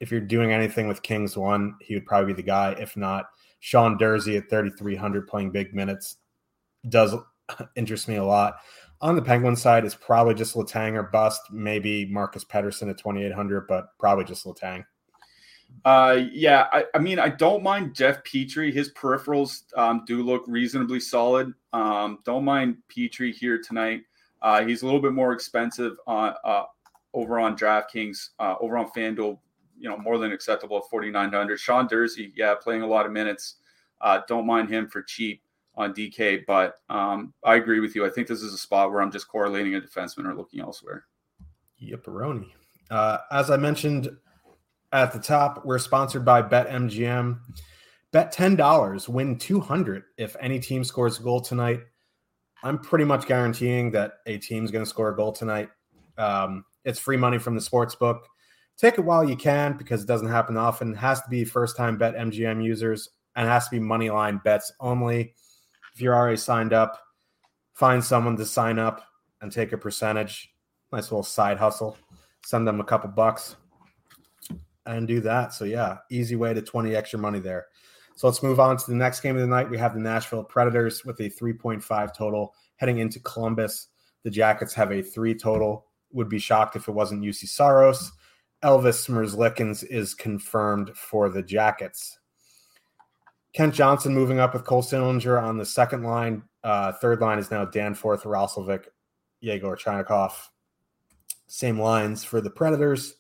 if you're doing anything with Kings one, he would probably be the guy. If not, Sean Durzi at 3,300 playing big minutes does interest me a lot. On the Penguin side, it's probably just Letang or bust. Maybe Marcus Pettersson at 2,800, but probably just Letang.
Uh, yeah, I, I, mean, I don't mind Jeff Petry. His peripherals um, do look reasonably solid. Um, don't mind Petry here tonight. Uh, he's a little bit more expensive on uh, over on DraftKings, uh, over on FanDuel you know more than acceptable at 4900 sean Durzi yeah playing a lot of minutes. Uh, don't mind him for cheap on dk but um, i agree with you. I think this is a spot where i'm just correlating a defenseman or looking elsewhere.
Yipperoni. Uh, as i mentioned at the top we're sponsored by betmgm. Bet $10 win 200 if any team scores a goal tonight. I'm pretty much guaranteeing that a team's going to score a goal tonight. Um, it's free money from the sports book take it while you can because it doesn't happen often. It has to be first time bet MGM users and has to be money line bets only. If you're already signed up, find someone to sign up and take a percentage. Nice little side hustle. Send them a couple bucks and do that. So yeah, easy way to 20 extra money there. So let's move on to the next game of the night. We have the Nashville Predators with a 3.5 total heading into Columbus. The Jackets have a three total. Would be shocked if it wasn't Juuse Saros. Elvis Merzlikins is confirmed for the Jackets. Kent Johnson moving up with Cole Sillinger on the second line. Uh, third line is now Danforth, Roslovic, Yegor Chinakhov. Same lines for the Predators.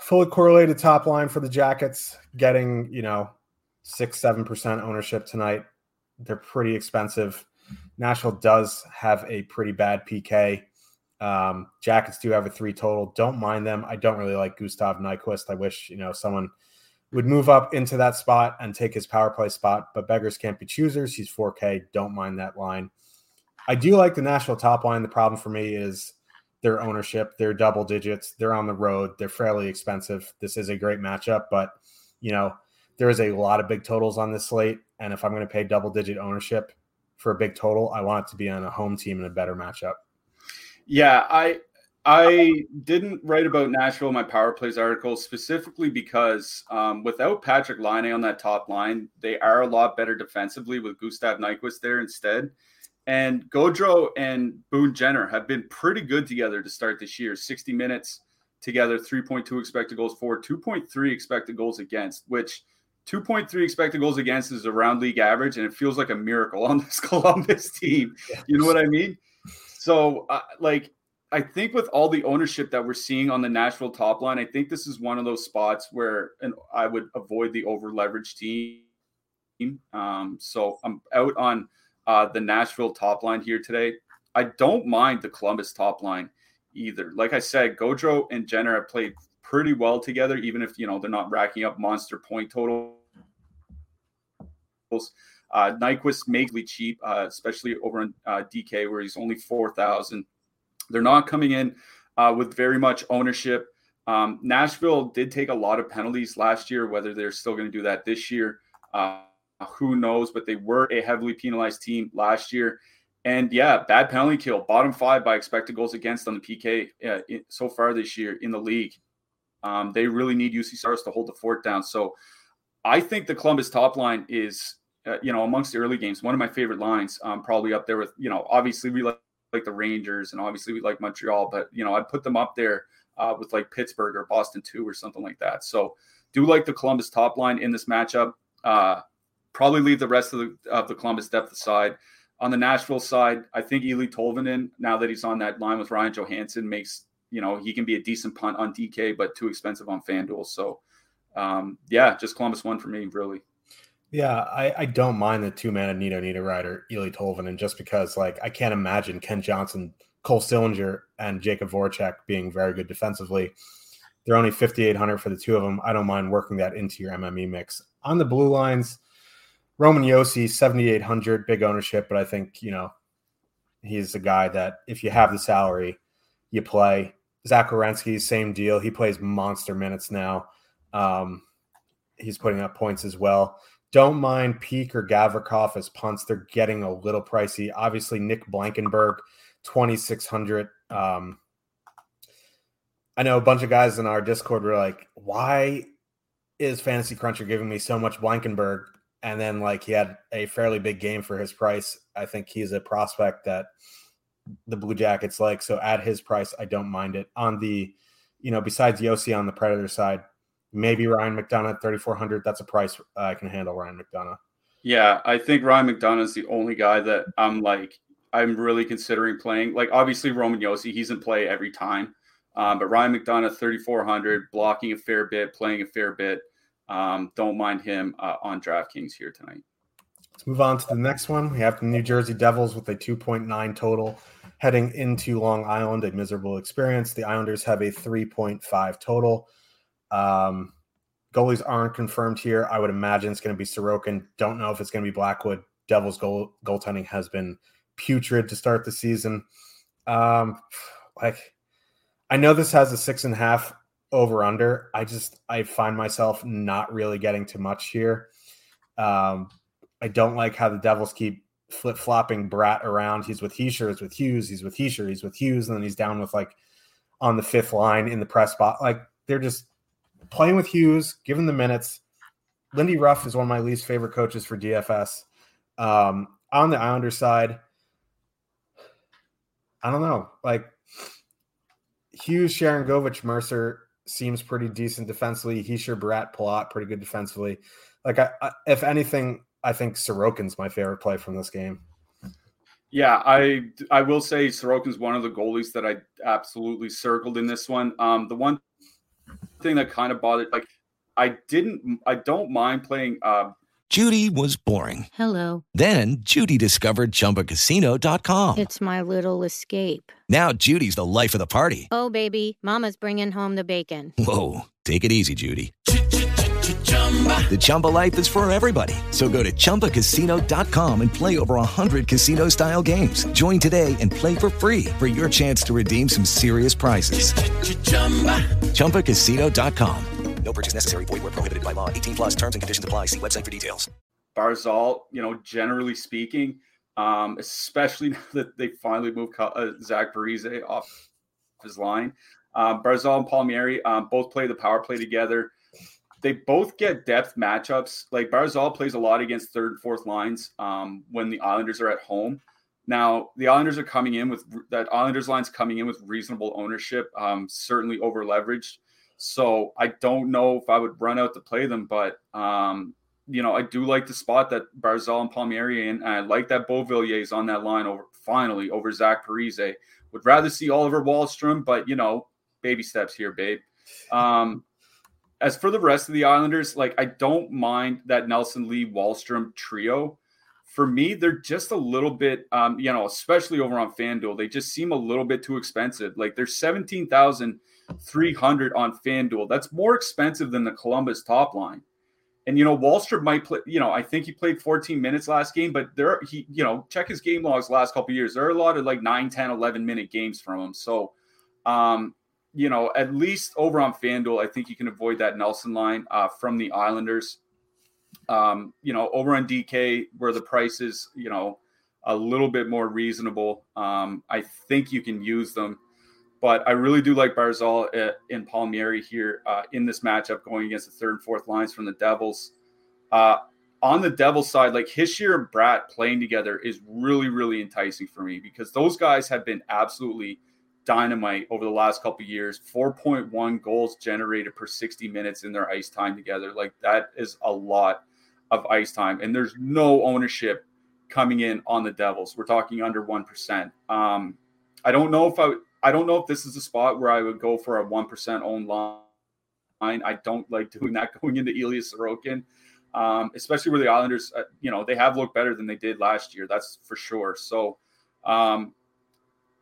Fully correlated top line for the Jackets, getting, you know, six, seven percent ownership tonight. They're pretty expensive. Nashville does have a pretty bad PK. Um, Jackets do have a three total. Don't mind them. I don't really like Gustav Nyquist. I wish, you know, someone would move up into that spot and take his power play spot, but beggars can't be choosers. He's 4K. Don't mind that line. I do like the Nashville top line. The problem for me is their ownership. They're double digits. They're on the road. They're fairly expensive. This is a great matchup, but you know, there is a lot of big totals on this slate. And if I'm going to pay double digit ownership for a big total, I want it to be on a home team in a better matchup.
Yeah, I I didn't write about Nashville in my power plays article specifically because um, without Patrick Laine on that top line, they are a lot better defensively with Gustav Nyquist there instead. And Gaudreau and Boone Jenner have been pretty good together to start this year. 60 minutes together, 3.2 expected goals for, 2.3 expected goals against, which 2.3 expected goals against is around league average, and it feels like a miracle on this Columbus team. You know what I mean? So, uh, like, I think with all the ownership that we're seeing on the Nashville top line, I think this is one of those spots where and I would avoid the over leveraged team. Um, so I'm out on uh, the Nashville top line here today. I don't mind the Columbus top line either. Like I said, Gaudreau and Jenner have played pretty well together, even if you know they're not racking up monster point totals. Uh, Nyquist makes cheap, uh, especially over in uh, DK where he's only four thousand. They're not coming in uh, with very much ownership. Um, Nashville did take a lot of penalties last year. Whether they're still going to do that this year, uh, who knows? But they were a heavily penalized team last year. And yeah, bad penalty kill, bottom five by expected goals against on the PK uh, so far this year in the league. Um, they really need Juuse Saros to hold the fort down. So I think the Columbus top line is, you know, amongst the early games, one of my favorite lines. Um, probably up there with, you know, obviously we like, like the Rangers and obviously we like Montreal, but you know, I'd put them up there uh, with like Pittsburgh or Boston two or something like that. So do like the Columbus top line in this matchup. Uh, probably leave the rest of the of the Columbus depth aside. On the Nashville side, I think Eeli Tolvanen, now that he's on that line with Ryan Johansen, makes you know he can be a decent punt on DK, but too expensive on FanDuel. So um, yeah, just Columbus one for me, really.
Yeah, I, I don't mind the two man Nino Niederreiter, Eeli Tolvanen, just because like I can't imagine Kent Johnson, Cole Sillinger, and Jakub Voracek being very good defensively. They're only 5,800 for the two of them. I don't mind working that into your MME mix. On the blue lines, Roman Josi, 7,800, big ownership, but I think, you know, he's a guy that if you have the salary, you play. Zach Werenski, same deal. He plays monster minutes now. Um, he's putting up points as well. Don't mind Peeke or Gavrikov as punts. They're getting a little pricey. Obviously, Nick Blankenburg, 2,600. Um, I know a bunch of guys in our Discord were like, why is Fantasy Cruncher giving me so much Blankenburg? and then like he had a fairly big game for his price. I think he's a prospect that the Blue Jackets like. So at his price, I don't mind it. On the, you know, besides Josi on the Predator side, maybe Ryan McDonagh at 3,400. That's a price I can handle Ryan McDonagh.
Yeah, I think Ryan McDonagh is the only guy that I'm like, I'm really considering playing. Like, obviously, Roman Josi, he's in play every time. Um, but Ryan McDonagh, 3,400, blocking a fair bit, playing a fair bit. Um, don't mind him uh, on DraftKings here tonight.
Let's move on to the next one. We have the New Jersey Devils with a 2.9 total heading into Long Island, a miserable experience. The Islanders have a 3.5 total. Um, goalies aren't confirmed here. I would imagine it's going to be Sorokin. Don't know if it's going to be Blackwood. Devils goal goaltending has been putrid to start the season. Um, like I know this has a six and a half over under. I just I find myself not really getting too much here. Um, I don't like how the Devils keep flip flopping Bratt around. He's with Hischier, he's with Hughes, he's with Hischier, he's with Hughes, and then he's down with like on the fifth line in the press spot. Like they're just playing with Hughes, given the minutes. Lindy Ruff is one of my least favorite coaches for DFS. Um, on the Islander side, I don't know. Like Hughes, Sharangovich, Mercer seems pretty decent defensively. Hischier, Bratt, Palat, pretty good defensively. Like, I, I, if anything, I think Sorokin's my favorite play from this game.
Yeah, I I will say Sorokin's one of the goalies that I absolutely circled in this one. Um, the one thing that kind of bothered, like, I didn't, I don't mind playing. Uh,
Judy was boring.
Hello.
Then Judy discovered ChumbaCasino.com.
It's my little escape.
Now Judy's the life of the party.
Oh baby, Mama's bringing home the bacon.
Whoa, take it easy, Judy. The Chumba life is for everybody. So go to ChumbaCasino.com and play over 100 casino style games. Join today and play for free for your chance to redeem some serious prizes. ChumbaCasino.com.
No purchase necessary. Void where prohibited by law. 18 plus terms and conditions apply. See website for details.
Barzal, you know, generally speaking, um, especially now that they finally moved uh, Zach Parise off his line. Um, Barzal and Palmieri um, both play the power play together they both get depth matchups. Like Barzal plays a lot against third, and fourth lines um, when the Islanders are at home. Now the Islanders are coming in with that Islanders line's coming in with reasonable ownership, um, certainly over leveraged. So I don't know if I would run out to play them, but um, you know I do like the spot that Barzal and Palmieri and I like that Beauvillier is on that line over finally over Zach Parise. Would rather see Oliver Wahlstrom, but you know baby steps here, babe. Um, as for the rest of the Islanders, like I don't mind that Nelson Lee Wahlstrom trio. For me, they're just a little bit, um, you know, especially over on FanDuel, they just seem a little bit too expensive. Like they're seventeen thousand three hundred on FanDuel. That's more expensive than the Columbus top line. And you know, Wahlstrom might play. You know, I think he played 14 minutes last game, but there he, you know, check his game logs last couple years. There are a lot of like 9, 10, 11 minute games from him. So, um, you know, at least over on FanDuel, I think you can avoid that Nelson line uh, from the Islanders. Um, you know, over on DK, where the price is, you know, a little bit more reasonable, um, I think you can use them. But I really do like Barzal uh, in Palmieri here uh, in this matchup going against the third and fourth lines from the Devils. Uh, on the Devils side, like Hischier and Bratt playing together is really, really enticing for me because those guys have been absolutely – dynamite over the last couple years. 4.1 goals generated per 60 minutes in their ice time together. Like that is a lot of ice time. And there's no ownership coming in on the devils. We're talking under 1% um, i don't know if i i don't know if this is a spot where i would go for a 1% own line. I don't like doing that going into ilya sorokin um, especially where the islanders uh, you know they have looked better than they did last year that's for sure. So um,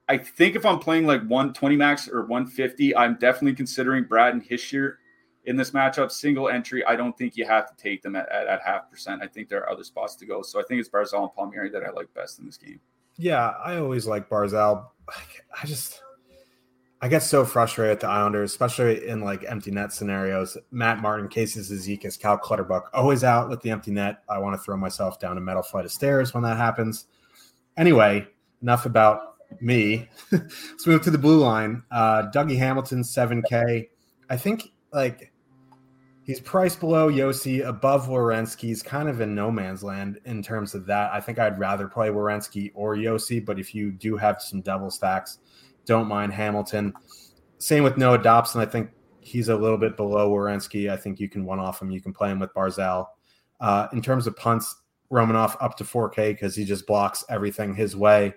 I think if I'm playing like 120 max or 150, I'm definitely considering Bratt and Hischier in this matchup. Single entry, I don't think you have to take them at, at, at, half percent. I think there are other spots to go. So I think it's Barzal and Palmieri that I like best in this game.
Yeah, I always like Barzal. I just I get so frustrated at the Islanders, especially in like empty net scenarios. Matt Martin, Casey Cizikas, Cal Clutterbuck, always out with the empty net. I want to throw myself down a metal flight of stairs when that happens. Anyway, enough about me. Let's move to the blue line. Uh, Dougie Hamilton, 7K. I think like he's priced below Josi, above Werenski. He's kind of in no man's land in terms of that. I think I'd rather play Werenski or Josi, but if you do have some double stacks, don't mind Hamilton. Same with Noah Dobson. I think he's a little bit below Werenski. I think you can one off him. You can play him with Barzal. Uh, in terms of punts, Romanov up to 4K because he just blocks everything his way.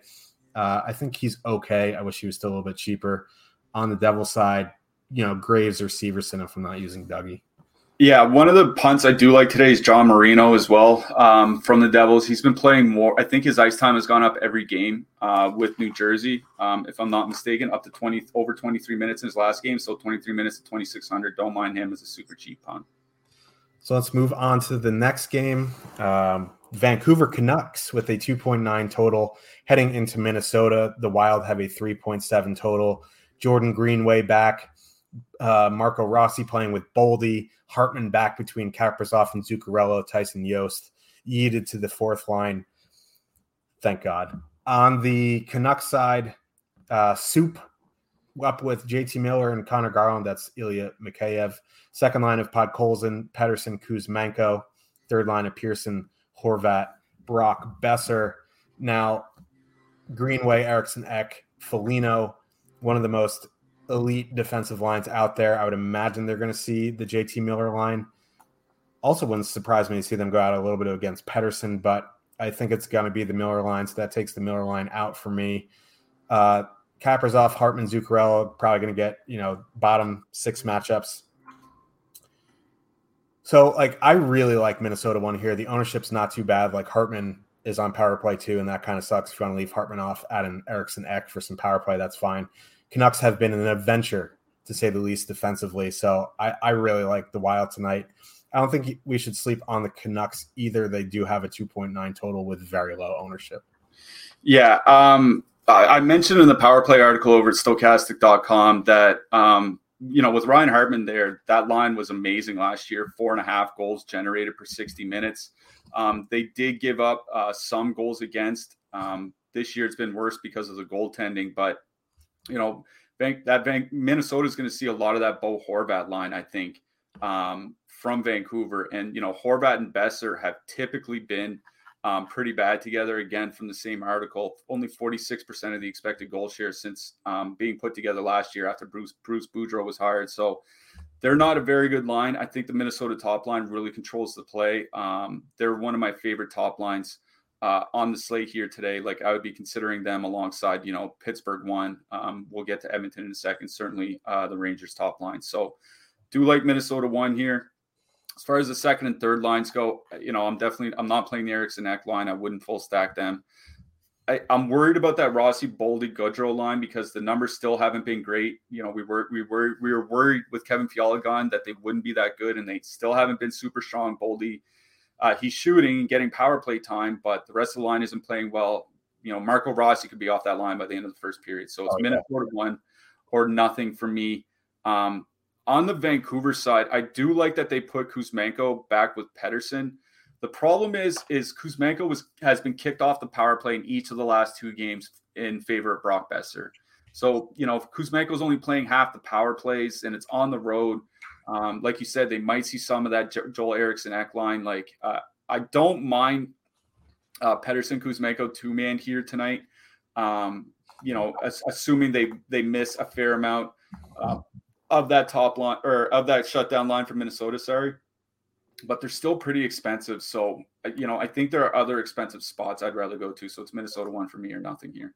Uh, I think he's okay. I wish he was still a little bit cheaper. On the devil side, you know, Graves or Severson if I'm not using Dougie.
Yeah, one of the punts I do like today is John Marino as well um, from the Devils. He's been playing more. I think his ice time has gone up every game uh, with New Jersey, um, if I'm not mistaken, up to 20 over 23 minutes in his last game. So 23 minutes to 2600. Don't mind him as a super cheap punt.
So let's move on to the next game. Um, Vancouver Canucks with a 2.9 total heading into Minnesota. The Wild have a 3.7 total. Jordan Greenway back. Uh, Marco Rossi playing with Boldy. Hartman back between Kaprizov and Zuccarello. Tyson Jost yeeted to the fourth line. Thank God. On the Canucks side, uh, Soup up with JT Miller and Conor Garland. That's Ilya Mikheyev. Second line of Pod Podkolzin, Pettersson, Kuzmenko. Third line of Pearson, Horvat, Brock Boeser. Now, Greenway, Eriksson Ek, Foligno, one of the most elite defensive lines out there. I would imagine they're going to see the JT Miller line. Also, wouldn't surprise me to see them go out a little bit against Pettersson, but I think it's going to be the Miller line. So that takes the Miller line out for me. Uh, Kaprizov, Hartman, Zuccarello, probably going to get, you know, bottom six matchups. So, like, I really like Minnesota one here. The ownership's not too bad. Like, Hartman is on power play too, and that kind of sucks. If you want to leave Hartman off, add an Eriksson Ek for some power play, that's fine. Canucks have been an adventure to say the least defensively. So, I, I really like the Wild tonight. I don't think we should sleep on the Canucks either. They do have a 2.9 total with very low ownership.
Yeah. Um, I mentioned in the power play article over at stokastic.com that, um, you know, with Ryan Hartman there, that line was amazing last year. Four and a half goals generated per 60 minutes. Um, they did give up uh, some goals against. Um, this year it's been worse because of the goaltending, but, you know, Bank, that Bank, Minnesota is going to see a lot of that Bo Horvat line, I think, um, from Vancouver. And, you know, Horvat and Boeser have typically been – um, pretty bad together. Again, from the same article, only 46% of the expected goal share since um, being put together last year after Bruce Bruce Boudreau was hired. So they're not a very good line. I think the Minnesota top line really controls the play. Um, they're one of my favorite top lines uh, on the slate here today. Like I would be considering them alongside, you know, Pittsburgh one. Um, we'll get to Edmonton in a second. Certainly uh, the Rangers top line. So do like Minnesota one here as far as the second and third lines go, you know, I'm definitely I'm not playing the Eriksson Ek line. I wouldn't full stack them. I, am worried about that Rossi Boldy Goodrow line because the numbers still haven't been great. You know, we were we were we were worried with Kevin Fiala gone that they wouldn't be that good, and they still haven't been super strong. Boldy, uh, he's shooting and getting power play time, but the rest of the line isn't playing well. You know, Marco Rossi could be off that line by the end of the first period, so it's oh, minute yeah. one or nothing for me. Um, on the Vancouver side, I do like that they put Kuzmenko back with Pettersson. The problem is, is Kuzmenko was has been kicked off the power play in each of the last two games in favor of Brock Boeser. So you know, if Kuzmenko's only playing half the power plays and it's on the road, um, like you said, they might see some of that Joel Eriksson Ek line. Like uh, I don't mind uh, Pettersson Kuzmenko two man here tonight. Um, you know, as, assuming they they miss a fair amount. Uh, of that top line or of that shutdown line for Minnesota, sorry. But they're still pretty expensive. So, uh, you know, I think there are other expensive spots I'd rather go to. So it's Minnesota one for me or nothing here.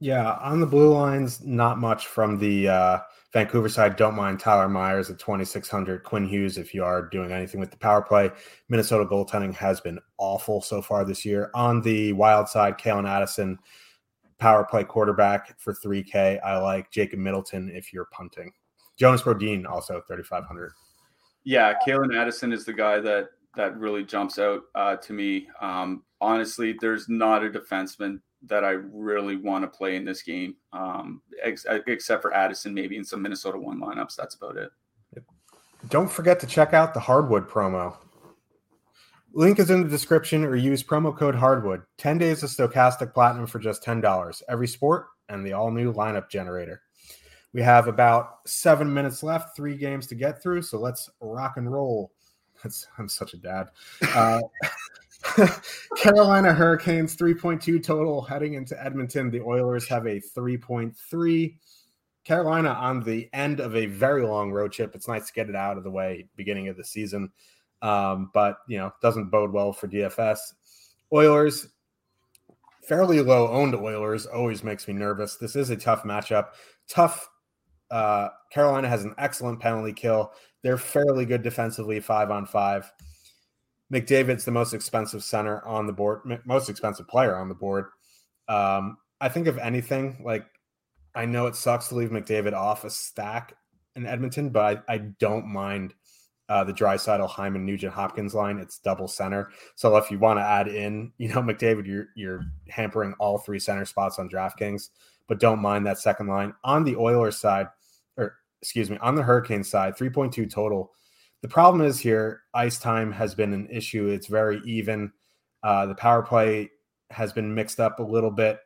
Yeah, on the blue lines, not much from the uh, Vancouver side. Don't mind Tyler Myers at 2,600. Quinn Hughes, if you are doing anything with the power play. Minnesota goaltending has been awful so far this year. On the wild side, Calen Addison, power play quarterback for 3K. I like Jacob Middleton if you're punting. Jonas Brodin also 3,500.
Yeah, Calen Addison is the guy that that really jumps out uh, to me. Um, honestly, there's not a defenseman that I really want to play in this game, um, ex- except for Addison, maybe in some Minnesota one lineups. That's about it.
Don't forget to check out the Hardwood promo. Link is in the description or use promo code Hardwood. 10 days of Stokastic Platinum for just $10. Every sport and the all new lineup generator. We have about seven minutes left, three games to get through. So let's rock and roll. That's, I'm such a dad. Uh, Carolina Hurricanes 3.2 total heading into Edmonton. The Oilers have a 3.3. Carolina on the end of a very long road trip. It's nice to get it out of the way beginning of the season, um, but you know doesn't bode well for DFS. Oilers fairly low owned Oilers always makes me nervous. This is a tough matchup. Tough uh, Carolina has an excellent penalty kill. They're fairly good defensively, five on five. McDavid's the most expensive center on the board, most expensive player on the board. Um, I think if anything, like I know it sucks to leave McDavid off a stack in Edmonton, but I, I don't mind uh, the Draisaitl Hyman Nugent Hopkins line. It's double center. So if you want to add in, you know, McDavid, you're you're hampering all three center spots on DraftKings but don't mind that second line. On the Oilers side, or excuse me, on the Hurricane side, 3.2 total. The problem is here, ice time has been an issue. It's very even. Uh, the power play has been mixed up a little bit.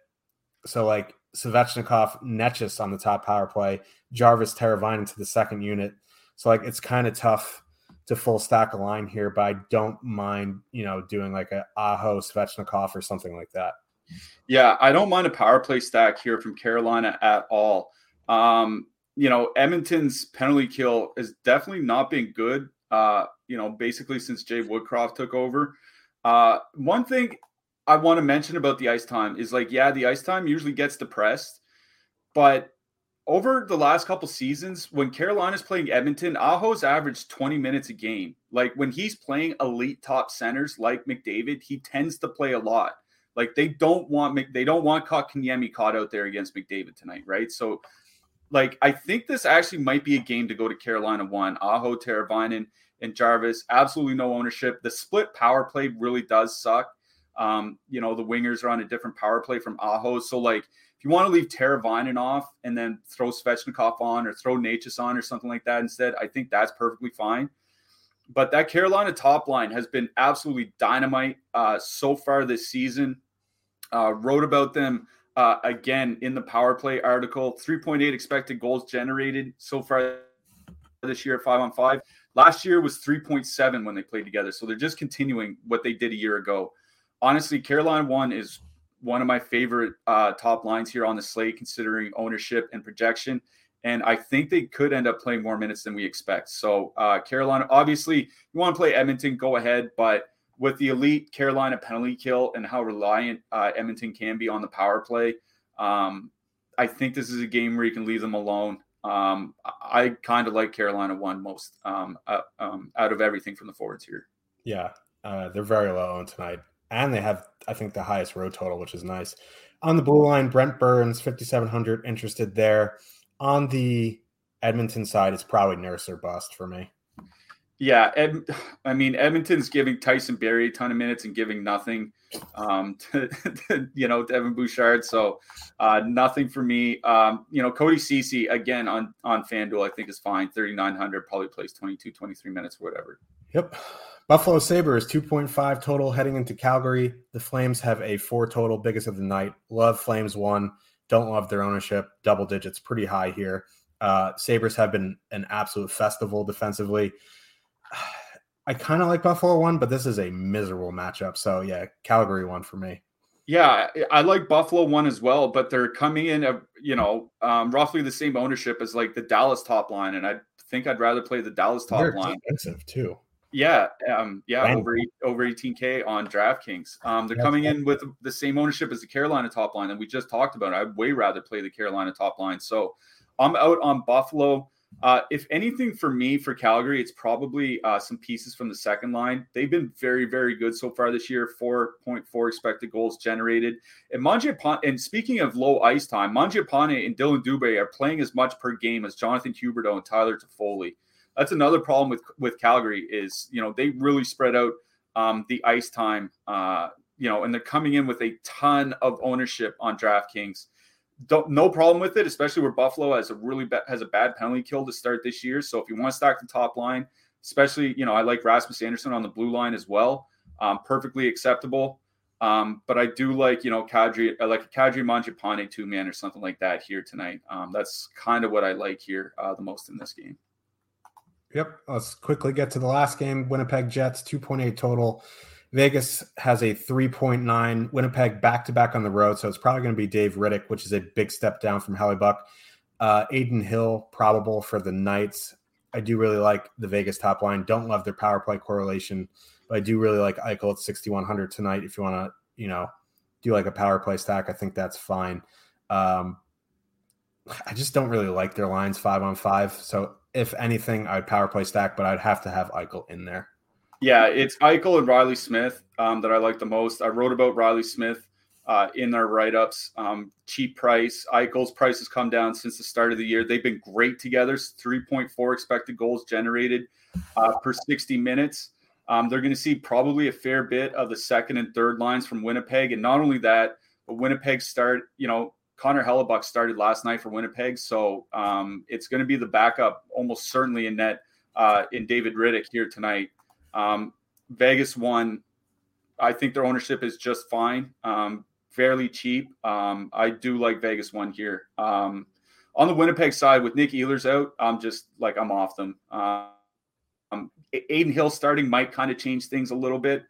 So like Svechnikov, Necas on the top power play, Jarvis Teravainen into the second unit. So like it's kind of tough to full stack a line here, but I don't mind, you know, doing like a Aho Svechnikov or something like that.
Yeah, I don't mind a power play stack here from Carolina at all. Um, you know, Edmonton's penalty kill has definitely not been good. Uh, you know, basically since Jay Woodcroft took over. Uh, one thing I want to mention about the ice time is like, yeah, the ice time usually gets depressed, but over the last couple seasons, when Carolina's playing Edmonton, Aho's averaged 20 minutes a game. Like when he's playing elite top centers like McDavid, he tends to play a lot. Like they don't want they don't want Kotkaniemi caught out there against McDavid tonight, right? So, like I think this actually might be a game to go to Carolina one. Aho, Teravainen, and Jarvis. Absolutely no ownership. The split power play really does suck. Um, you know the wingers are on a different power play from Aho, so like if you want to leave Teravainen off and then throw Svechnikov on or throw Necas on or something like that instead, I think that's perfectly fine. But that Carolina top line has been absolutely dynamite uh, so far this season. Uh, wrote about them uh, again in the power play article. 3.8 expected goals generated so far this year at five on five. Last year was 3.7 when they played together. So they're just continuing what they did a year ago. Honestly, Carolina one is one of my favorite uh, top lines here on the slate, considering ownership and projection. And I think they could end up playing more minutes than we expect. So, uh, Carolina, obviously, you want to play Edmonton, go ahead. But with the elite Carolina penalty kill and how reliant uh, Edmonton can be on the power play, um, I think this is a game where you can leave them alone. Um, I kind of like Carolina one most um, uh, um, out of everything from the forwards here.
Yeah, uh, they're very low on tonight and they have I think the highest road total, which is nice. On the blue line, Brent Burns, 5,700 interested there. On the Edmonton side, it's probably Nurse or bust for me.
Yeah, Ed, I mean Edmonton's giving Tyson Barrie a ton of minutes and giving nothing, um, to, to you know to Evan Bouchard. So uh, nothing for me. Um, you know Cody Ceci again on on FanDuel I think is fine. Thirty nine hundred probably plays 22, 23 minutes, whatever.
Yep. Buffalo Sabres 2.5 total heading into Calgary. The Flames have a four total, biggest of the night. Love Flames one. Don't love their ownership. Double digits, pretty high here. Uh, Sabres have been an absolute festival defensively. I kind of like Buffalo one, but this is a miserable matchup. So yeah, Calgary one for me.
Yeah, I like Buffalo one as well, but they're coming in, a, you know, um, roughly the same ownership as like the Dallas top line, and I think I'd rather play the Dallas top
They're
line.
Expensive too.
Yeah, um, yeah, over over 18k on DraftKings. Um, they're coming in with the same ownership as the Carolina top line, that we just talked about. I'd way rather play the Carolina top line. So I'm out on Buffalo. Uh, if anything for me for Calgary, it's probably uh, some pieces from the second line. They've been very, very good so far this year. 4.4 expected goals generated. And Mangiapane, and speaking of low ice time, Mangiapane and Dillon Dubé are playing as much per game as Jonathan Huberdeau and Tyler Toffoli that's another problem with with Calgary is you know they really spread out um, the ice time. Uh, you know, and they're coming in with a ton of ownership on DraftKings. Don't, no problem with it, especially where Buffalo has a really ba- has a bad penalty kill to start this year. So if you want to stack the top line, especially you know I like Rasmus Andersson on the blue line as well, um, perfectly acceptable. Um, but I do like you know Kadri, I like Kadri Mangiapane two man or something like that here tonight. Um, that's kind of what I like here uh, the most in this game.
Yep. Let's quickly get to the last game. Winnipeg Jets, 2.8 total. Vegas has a 3.9. Winnipeg back to back on the road. So it's probably going to be Dave Rittich, which is a big step down from Hellebuyck. Uh, Adin Hill, probable for the Knights. I do really like the Vegas top line. Don't love their power play correlation, but I do really like Eichel at 6,100 tonight. If you want to, you know, do like a power play stack, I think that's fine. Um, I just don't really like their lines five on five. So if anything, I'd power play stack, but I'd have to have Eichel in there.
Yeah, it's Eichel and Riley Smith um, that I like the most. I wrote about Riley Smith uh, in our write ups. Um, cheap price. Eichel's price has come down since the start of the year. They've been great together. 3.4 expected goals generated uh, per 60 minutes. Um, they're going to see probably a fair bit of the second and third lines from Winnipeg. And not only that, but Winnipeg start, you know, Connor Hellebuyck started last night for Winnipeg, so um, it's going to be the backup almost certainly in net uh, in David Rittich here tonight. Um, Vegas won. I think their ownership is just fine, um, fairly cheap. Um, I do like Vegas one here. Um, on the Winnipeg side, with Nick Ehlers out, I'm just like I'm off them. Uh, um, Adin Hill starting might kind of change things a little bit,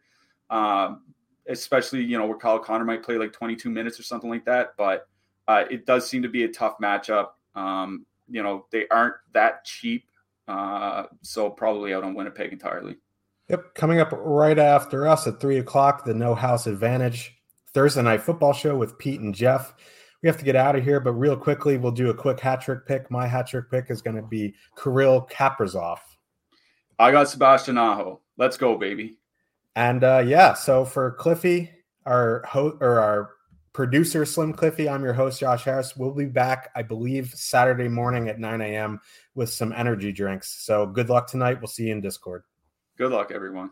um, especially you know where Kyle Connor might play like 22 minutes or something like that. But uh, it does seem to be a tough matchup. Um, you know they aren't that cheap, uh, so probably out on Winnipeg entirely.
Yep, coming up right after us at three o'clock, the No House Advantage Thursday night football show with Pete and Jeff we have to get out of here, but real quickly, we'll do a quick hat trick pick. My hat trick pick is going to be Kirill Kaprizov.
I got Sebastian Aho. Let's go, baby.
And uh, yeah, so for Cliffy, our host or our producer Slim Cliffy, I'm your host Josh Harris. We'll be back, I believe, Saturday morning at 9 a.m. with some energy drinks. So good luck tonight. We'll see you in Discord.
Good luck, everyone.